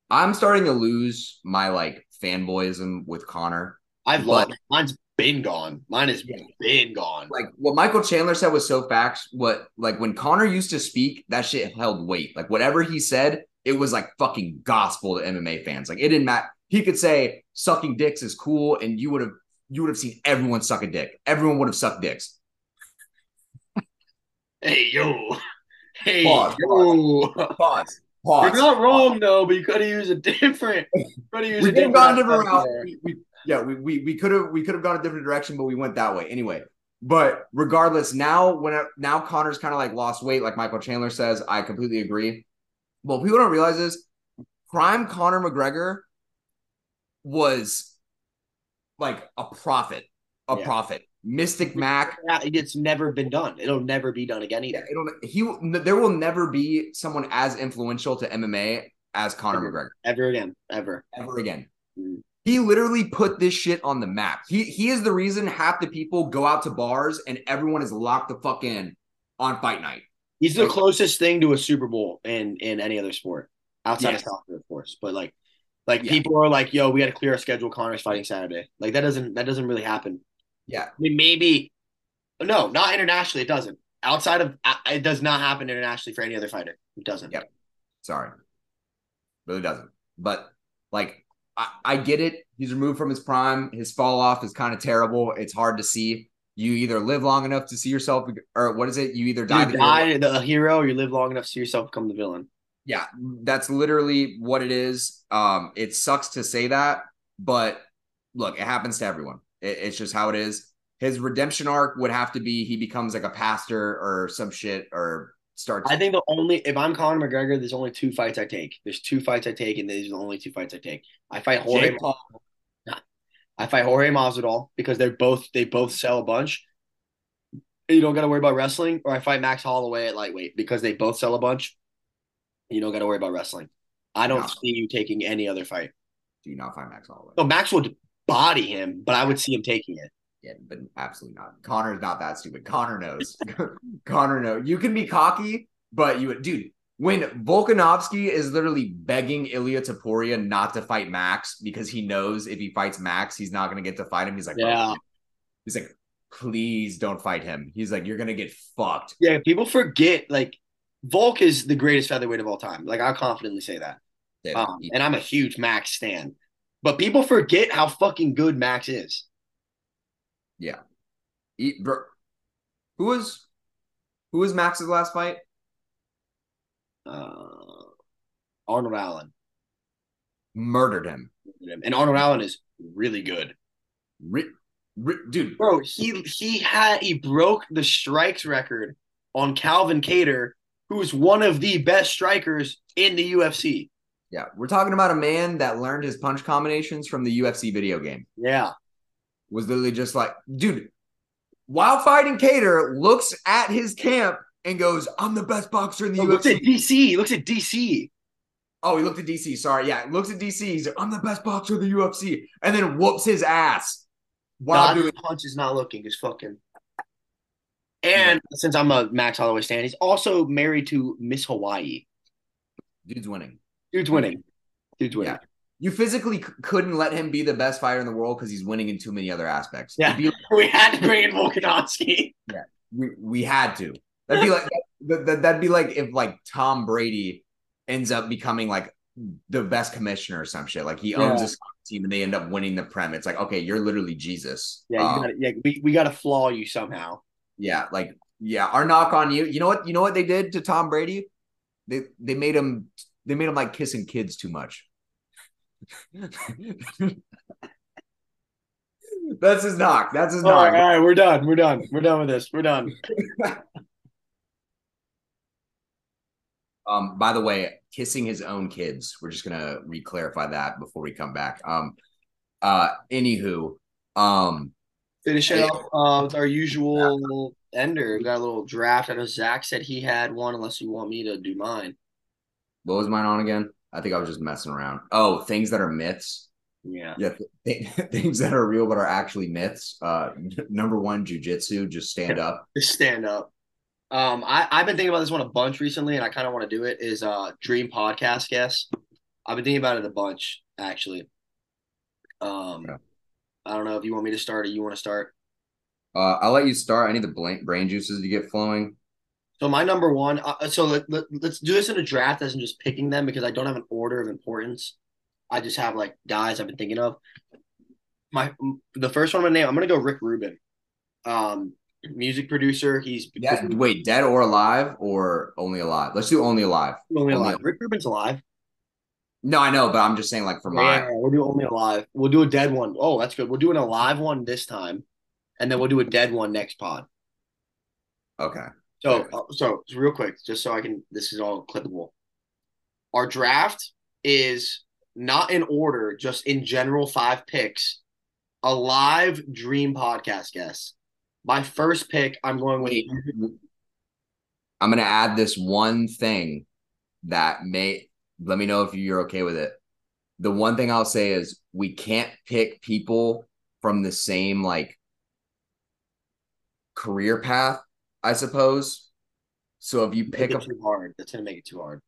I'm starting to lose my like fanboyism with Conor. I've lost. Mine's been gone. Mine has Yeah. been gone. Like what Michael Chandler said was so facts. What like when Conor used to speak, that shit held weight. Like whatever he said, it was like fucking gospel to MMA fans. Like it didn't matter. He could say sucking dicks is cool, and you would have you would have seen everyone suck a dick. Everyone would have sucked dicks. Hey yo, hey Pause, yo. Pause. Pause. You're not wrong though, but you could have used a different. Could have used (laughs) we a have gone a different different route. We, we, yeah, we we we could have we could have gone a different direction, but we went that way anyway. But regardless, now when it, now Conor's kind of like lost weight, like Michael Chandler says, I completely agree. What people don't realize this. prime Conor McGregor was like a prophet, a Yeah. prophet. Mystic Mac. It's never been done. It'll never be done again Yeah, either. it'll, he there will never be someone as influential to MMA as Conor McGregor. Ever again. Ever. ever again. Mm. He literally put this shit on the map. He he is the reason half the people go out to bars and everyone is locked the fuck in on fight night. He's the closest thing to a Super Bowl in in any other sport outside Yes. of soccer, of course. But like Like Yeah. people are like, "Yo, we got to clear our schedule. Conor's fighting Saturday." Like that doesn't that doesn't really happen. Yeah. I mean, maybe no, not internationally. It doesn't. Outside of it does not happen internationally for any other fighter. It doesn't. Yep. Sorry. Really doesn't. But like I, I get it. He's removed from his prime. His fall off is kind of terrible. It's hard to see. You either live long enough to see yourself or what is it? You either die, You die the hero, or you live long enough to see yourself become the villain. Yeah, that's literally what it is. Um, it sucks to say that, but look, it happens to everyone. It, it's just how it is. His redemption arc would have to be he becomes like a pastor or some shit or starts. I think the only if I'm Conor McGregor, there's only two fights I take. There's two fights I take, and these are the only two fights I take. I fight Jorge. Jake Paul, I fight Jorge Masvidal because they're both they both sell a bunch. You don't got to worry about wrestling, or I fight Max Holloway at lightweight because they both sell a bunch. You don't got to worry about wrestling. I don't No. see you taking any other fight. do you not find Max Holloway? No, Max would body him, but I would see him taking it. Yeah, but absolutely not. Conor's not that stupid. Conor knows. (laughs) Conor knows. You can be cocky, but you, dude. When Volkanovski is literally begging Ilia Topuria not to fight Max because he knows if he fights Max, he's not going to get to fight him. He's like, bro, Yeah. he's like, please don't fight him. He's like, you're going to get fucked. Yeah, people forget like Volk is the greatest featherweight of all time. Like I'll confidently say that. Dude, Um, and I'm a huge Max stan. But people forget how fucking good Max is. Yeah. he- bro, who was who was Max's last fight? Uh, Arnold Allen. Murdered him. And Arnold Allen is really good. Ri- ri- dude, Bro, he he had he broke the strikes record on Calvin Kattar, who's one of the best strikers in the UFC. yeah, we're talking about a man that learned his punch combinations from the UFC video game. Yeah. was literally just like, dude, while fighting Kattar, looks at his camp and goes, I'm the best boxer in the Oh, looks at DC. He looks at DC. Oh, he looked at DC. Sorry. Yeah. Looks at DC. He's like, I'm the best boxer in the UFC. And then whoops his ass while doing punch is not looking, just fucking. And since I'm a Max Holloway stan, he's also married to Miss Hawaii. dude's winning. Dude's winning. Dude's winning. Yeah. You physically c- couldn't let him be the best fighter in the world because he's winning in too many other aspects. Yeah. Be- (laughs) We had to bring in Volkanovski. Yeah, we, we had to. That'd be (laughs) like that, that, that'd be like if like Tom Brady ends up becoming like the best commissioner or some shit. Like he owns Yeah. a team and they end up winning the prem. It's like okay, you're literally Jesus. Yeah, you Um, gotta, yeah, we, we got to flaw you somehow. yeah, like yeah. Our knock on you. You know what? You know what they did to Tom Brady? They they made him they made him like kissing kids too much. (laughs) That's his knock. That's his All right, knock. all right, we're done. We're done. We're done with this. We're done. (laughs) Um, by the way, kissing his own kids. We're just gonna re-clarify that before we come back. Um, uh, anywho, um, Finish it off uh, with our usual ender. We got a little draft. I know Zach said he had one, unless you want me to do mine. what was mine on again? I think I was just messing around. Oh, things that are myths. Yeah. Yeah, th- (laughs) things that are real but are actually myths. Uh, n- number one, jujitsu. Just stand (laughs) up. Just stand up. Um, I, I've been thinking about this one a bunch recently, and I kind of want to do it. Is uh dream podcast guest. I've been thinking about it a bunch actually. Um, Okay. I don't know if you want me to start or you want to start. Uh, I'll let you start. I need the brain juices to get flowing. So my number one. Uh, so let, let, let's do this in a draft as in just picking them because I don't have an order of importance. I just have like guys I've been thinking of. My the first one I'm gonna name. I'm gonna go Rick Rubin, um, music producer. He's Yeah. Wait, dead or alive or only alive? Let's do only alive. only only- alive. Rick Rubin's alive. No, I know, but I'm just saying, like for Yeah, my. we'll do only alive. We'll do a dead one. Oh, that's good. We'll do an alive one this time, and then we'll do a dead one next pod. Okay. So, uh, so so real quick, just so I can, this is all clippable. Our draft is not in order, just in general, five picks. A live dream podcast guest. My first pick, I'm going with. I'm gonna add this one thing that may let me know if you're okay with it. The one thing I'll say is we can't pick people from the same like career path, I suppose. So if you Make pick a too hard. That's gonna make it too hard.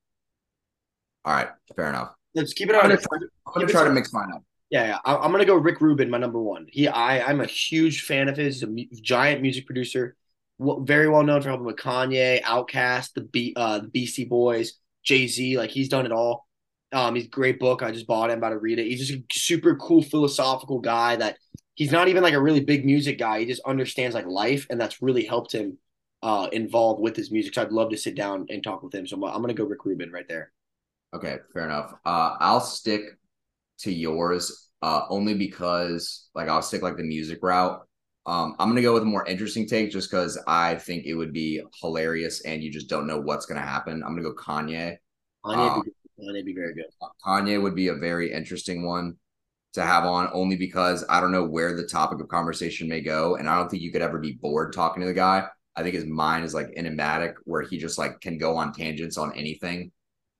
all right, fair enough. let's keep it I'm on. gonna try, I'm gonna try to mix mine up. Yeah. I, am gonna go Rick Rubin, my number one. He, I, I'm a huge fan of his. He's a mu- giant music producer, very well known for helping with Kanye, Outkast, the B, uh, the Beastie Boys, Jay Z. Like he's done it all. Um, he's great book. I just bought it. I'm about to read it. He's just a super cool philosophical guy that he's not even like a really big music guy. He just understands like life, and that's really helped him uh, involved with his music. So I'd love to sit down and talk with him. So I'm, I'm gonna go Rick Rubin right there. Okay, fair enough. Uh, I'll stick to yours uh, only because like I'll stick like the music route. Um, I'm gonna go with a more interesting take just because I think it would be hilarious and you just don't know what's gonna happen. I'm gonna go Kanye. Kanye, um, be, Kanye be very good. Kanye would be a very interesting one to have on only because I don't know where the topic of conversation may go. And I don't think you could ever be bored talking to the guy. I think his mind is like enigmatic where he just like can go on tangents on anything.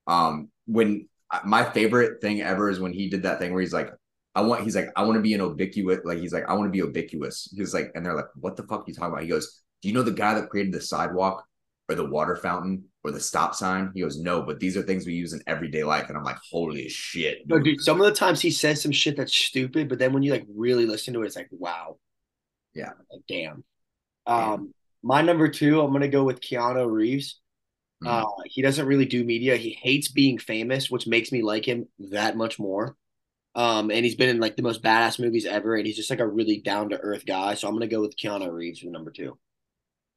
Um, when uh, my favorite thing ever is when he did that thing where he's like, I want, he's like, I want to be an ubiquitous, like, he's like, I want to be ubiquitous. He's like, and they're like, what the fuck are you talking about? He goes, Do you know the guy that created the sidewalk or the water fountain or the stop sign? He goes, no, but these are things we use in everyday life. And I'm like, holy shit. Dude. No, dude, some of the times he says some shit that's stupid, but then when you like really listen to it, it's like, wow. Yeah. Like, damn. Um, my number two, I'm gonna go with Keanu Reeves. Mm-hmm. Uh, he doesn't really do media. He hates being famous, which makes me like him that much more. Um, and he's been in like the most badass movies ever, and he's just like a really down to earth guy. So I'm gonna go with Keanu Reeves for number two.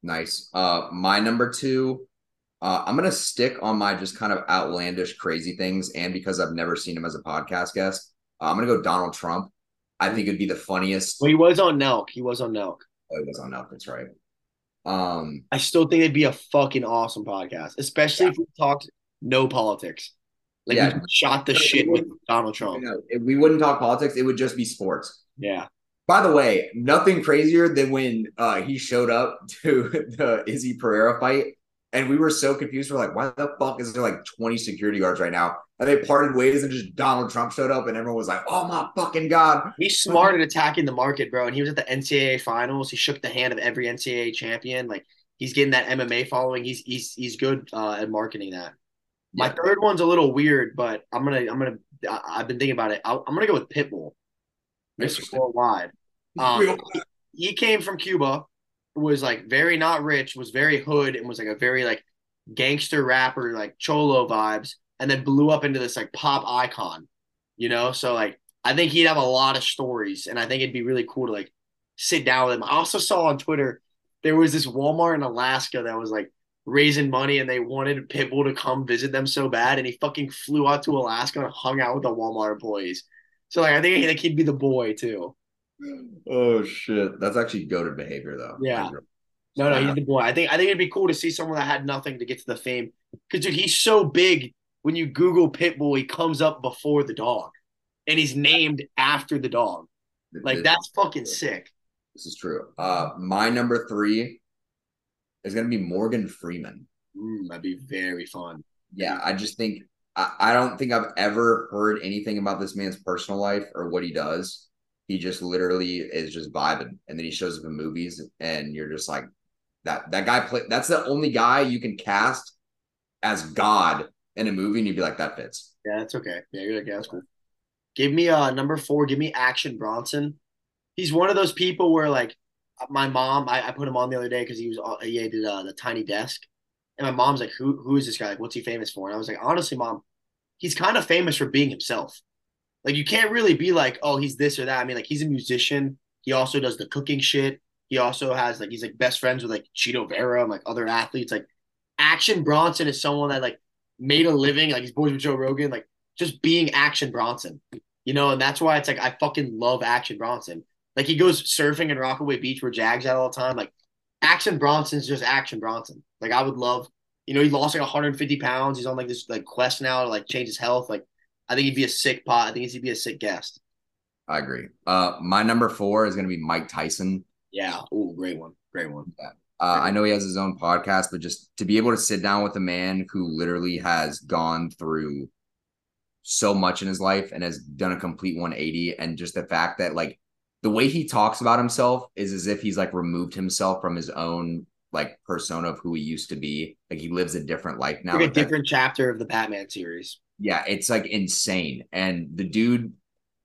Nice. Uh, my number two, uh, I'm gonna stick on my just kind of outlandish, crazy things, and because I've never seen him as a podcast guest, uh, I'm gonna go Donald Trump. I think it'd be the funniest. Well, he was on Nelk. He was on Nelk. Oh, he was on Nelk. That's right. Um, I still think it'd be a fucking awesome podcast, especially yeah. if we talked no politics. Like yeah. we shot the shit with Donald Trump. You know, if we wouldn't talk politics, it would just be sports. Yeah. By the way, nothing crazier than when uh, he showed up (laughs) to the Izzy Pereira fight, and we were so confused. We're like, why the fuck is there like 20 security guards right now? And they parted ways, and just Donald Trump showed up, and everyone was like, "Oh my fucking god!" He's smart at attacking the market, bro. And he was at the NCAA finals. He shook the hand of every NCAA champion. Like he's getting that MMA following. He's he's he's good uh, at marketing that. My third one's a little weird, but I'm gonna I'm gonna I, have been thinking about it. i am gonna go with Pitbull, Mr. Worldwide. (laughs) Um, he came from Cuba, was like very not rich, was very hood, and was like a very like gangster rapper, like cholo vibes and then blew up into this like pop icon, you know? So like I think he'd have a lot of stories and I think it'd be really cool to like sit down with him. I also saw on Twitter there was this Walmart in Alaska that was like raising money and they wanted Pitbull to come visit them so bad and he fucking flew out to Alaska and hung out with the Walmart employees. So like I think like he'd be the boy too. Oh shit. That's actually goaded behavior though. Yeah. No, no, he's the boy. I think I think it'd be cool to see someone that had nothing to get to the fame. Because dude, he's so big when you Google Pitbull, he comes up before the dog, and he's named after the dog. Like that's fucking sick. This is true. Uh, my number three is gonna be Morgan Freeman. Mm, that'd be very fun. Yeah, I just think I, I don't think I've ever heard anything about this man's personal life or what he does. He just literally is just vibing, and then he shows up in movies, and you're just like, that that guy play. That's the only guy you can cast as God in a movie and you'd be like, that fits. Yeah, that's okay. Yeah, you're like, yeah, that's cool. Give me uh number four, give me Action Bronson. He's one of those people where like my mom, I, I put him on the other day because he was uh, he did uh, the tiny desk. And my mom's like, Who who is this guy? Like, what's he famous for? And I was like, honestly, mom, he's kind of famous for being himself. Like you can't really be like, oh, he's this or that. I mean, like he's a musician. He also does the cooking shit. He also has like he's like best friends with like Chito Vera and like other athletes. Like Action Bronson is someone that like made a living, like he's boys with Joe Rogan, like just being Action Bronson, you know, and that's why it's like I fucking love Action Bronson. Like he goes surfing in Rockaway Beach where Jags at all the time. Like Action Bronson's just Action Bronson. Like I would love, you know, he lost like 150 pounds. He's on like this like quest now to like change his health. Like I think he'd be a sick pot. I think he'd be a sick guest. I agree. Uh, my number four is going to be Mike Tyson. Yeah. Oh, great one. Great one. Yeah. Uh, I know he has his own podcast, but just to be able to sit down with a man who literally has gone through so much in his life and has done a complete 180, and just the fact that like the way he talks about himself is as if he's like removed himself from his own like persona of who he used to be. Like he lives a different life now. Like a different chapter of the Batman series. Yeah, it's like insane. And the dude,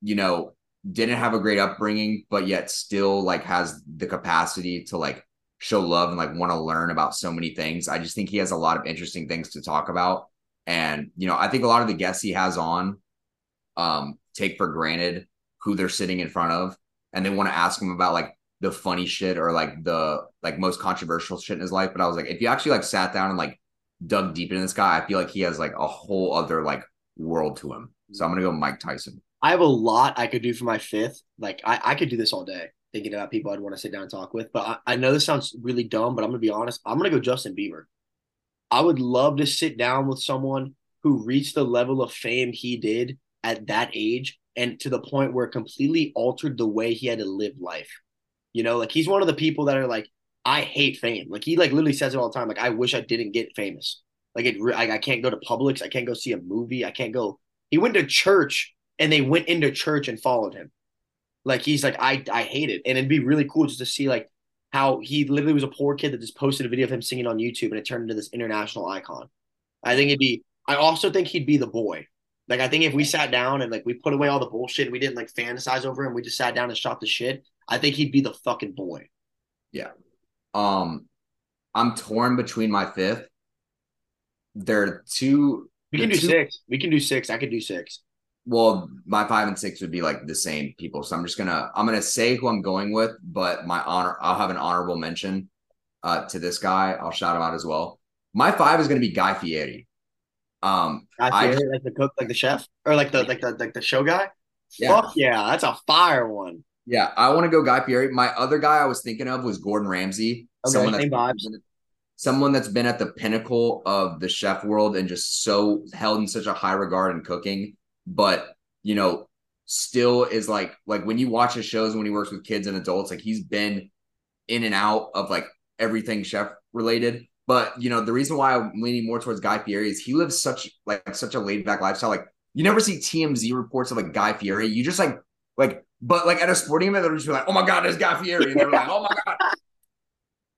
you know, didn't have a great upbringing, but yet still like has the capacity to like show love and like want to learn about so many things. I just think he has a lot of interesting things to talk about. And, you know, I think a lot of the guests he has on um take for granted who they're sitting in front of and they want to ask him about like the funny shit or like the like most controversial shit in his life. But I was like, if you actually like sat down and like dug deep into this guy, I feel like he has like a whole other like world to him. So I'm gonna go Mike Tyson. I have a lot I could do for my fifth. Like I, I could do this all day thinking about people I'd want to sit down and talk with. But I, I know this sounds really dumb, but I'm gonna be honest. I'm gonna go Justin Bieber. I would love to sit down with someone who reached the level of fame he did at that age and to the point where it completely altered the way he had to live life. You know, like he's one of the people that are like, I hate fame. Like he like literally says it all the time. Like I wish I didn't get famous. Like it, I, I can't go to Publix. I can't go see a movie. I can't go. He went to church and they went into church and followed him. Like he's like I I hate it, and it'd be really cool just to see like how he literally was a poor kid that just posted a video of him singing on YouTube and it turned into this international icon. I think it'd be. I also think he'd be the boy. Like I think if we sat down and like we put away all the bullshit, we didn't like fantasize over him. We just sat down and shot the shit. I think he'd be the fucking boy. Yeah. Um, I'm torn between my fifth. There are two. We can do two, six. We can do six. I could do six. Well, my five and six would be like the same people. So I'm just gonna I'm gonna say who I'm going with, but my honor I'll have an honorable mention uh to this guy. I'll shout him out as well. My five is gonna be Guy Fieri. Um, I, I like the cook, like the chef, or like the like the like the show guy. Yeah. Fuck yeah, that's a fire one. Yeah, I want to go Guy Fieri. My other guy I was thinking of was Gordon Ramsay. Okay, someone same vibes. Someone that's been at the pinnacle of the chef world and just so held in such a high regard in cooking, but you know, still is like like when you watch his shows when he works with kids and adults, like he's been in and out of like everything chef related. But you know, the reason why I'm leaning more towards Guy Fieri is he lives such like such a laid back lifestyle. Like you never see TMZ reports of like Guy Fieri. You just like like, but like at a sporting event, they're just like, "Oh my god, there's Guy Fieri," and they're like, "Oh my god." (laughs)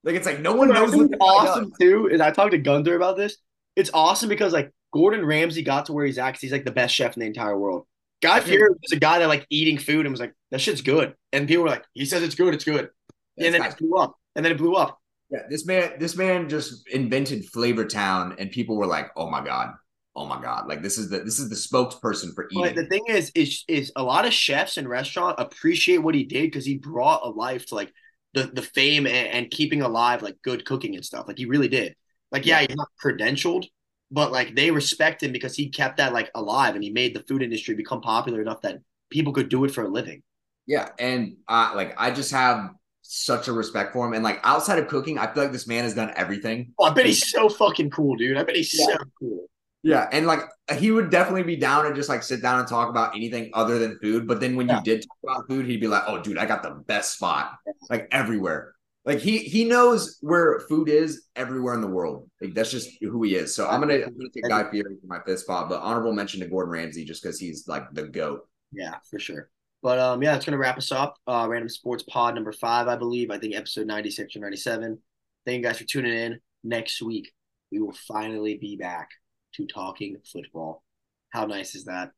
Like it's like no one knows what's awesome too. Is I talked to Gunther about this. It's awesome because like Gordon Ramsay got to where he's at because he's like the best chef in the entire world. Guy Fieri was a guy that like eating food and was like, "That shit's good," and people were like, "He says it's good, it's good," and then it blew up, and then it blew up. Yeah, this man, this man just invented Flavor Town, and people were like, "Oh my god, oh my god!" Like this is the this is the spokesperson for eating. But the thing is, is is a lot of chefs and restaurant appreciate what he did because he brought a life to like the the fame and, and, keeping alive like good cooking and stuff. Like he really did. Like yeah, he's not credentialed, but like they respect him because he kept that like alive and he made the food industry become popular enough that people could do it for a living. Yeah, and uh, like I just have such a respect for him. And like outside of cooking, I feel like this man has done everything. Oh, I bet he's so fucking cool, dude. I bet he's yeah. so cool. Yeah, and like he would definitely be down to just like sit down and talk about anything other than food. But then when yeah. you did talk about food, he'd be like, "Oh, dude, I got the best spot, like everywhere." Like he he knows where food is everywhere in the world. Like that's just who he is. So I'm gonna, I'm gonna take Guy Fieri for my fifth spot, but honorable mention to Gordon Ramsay just because he's like the goat. Yeah, for sure. But um, yeah, it's gonna wrap us up. Uh, Random Sports Pod number five, I believe. I think episode ninety six or ninety seven. Thank you guys for tuning in. Next week, we will finally be back to talking football. How nice is that?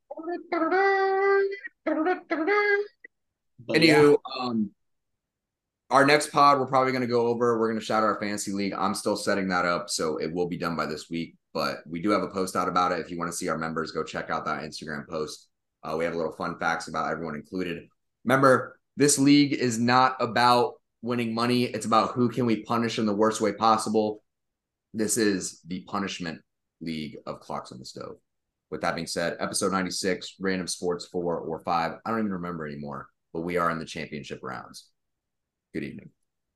But Anywho, yeah. um, our next pod, we're probably going to go over. We're going to shout our fantasy league. I'm still setting that up, so it will be done by this week. But we do have a post out about it. If you want to see our members, go check out that Instagram post. Uh, we have a little fun facts about everyone included. Remember, this league is not about winning money. It's about who can we punish in the worst way possible. This is the punishment league of clocks on the stove. With that being said, episode 96, random sports four or five. I don't even remember anymore, but we are in the championship rounds. Good evening.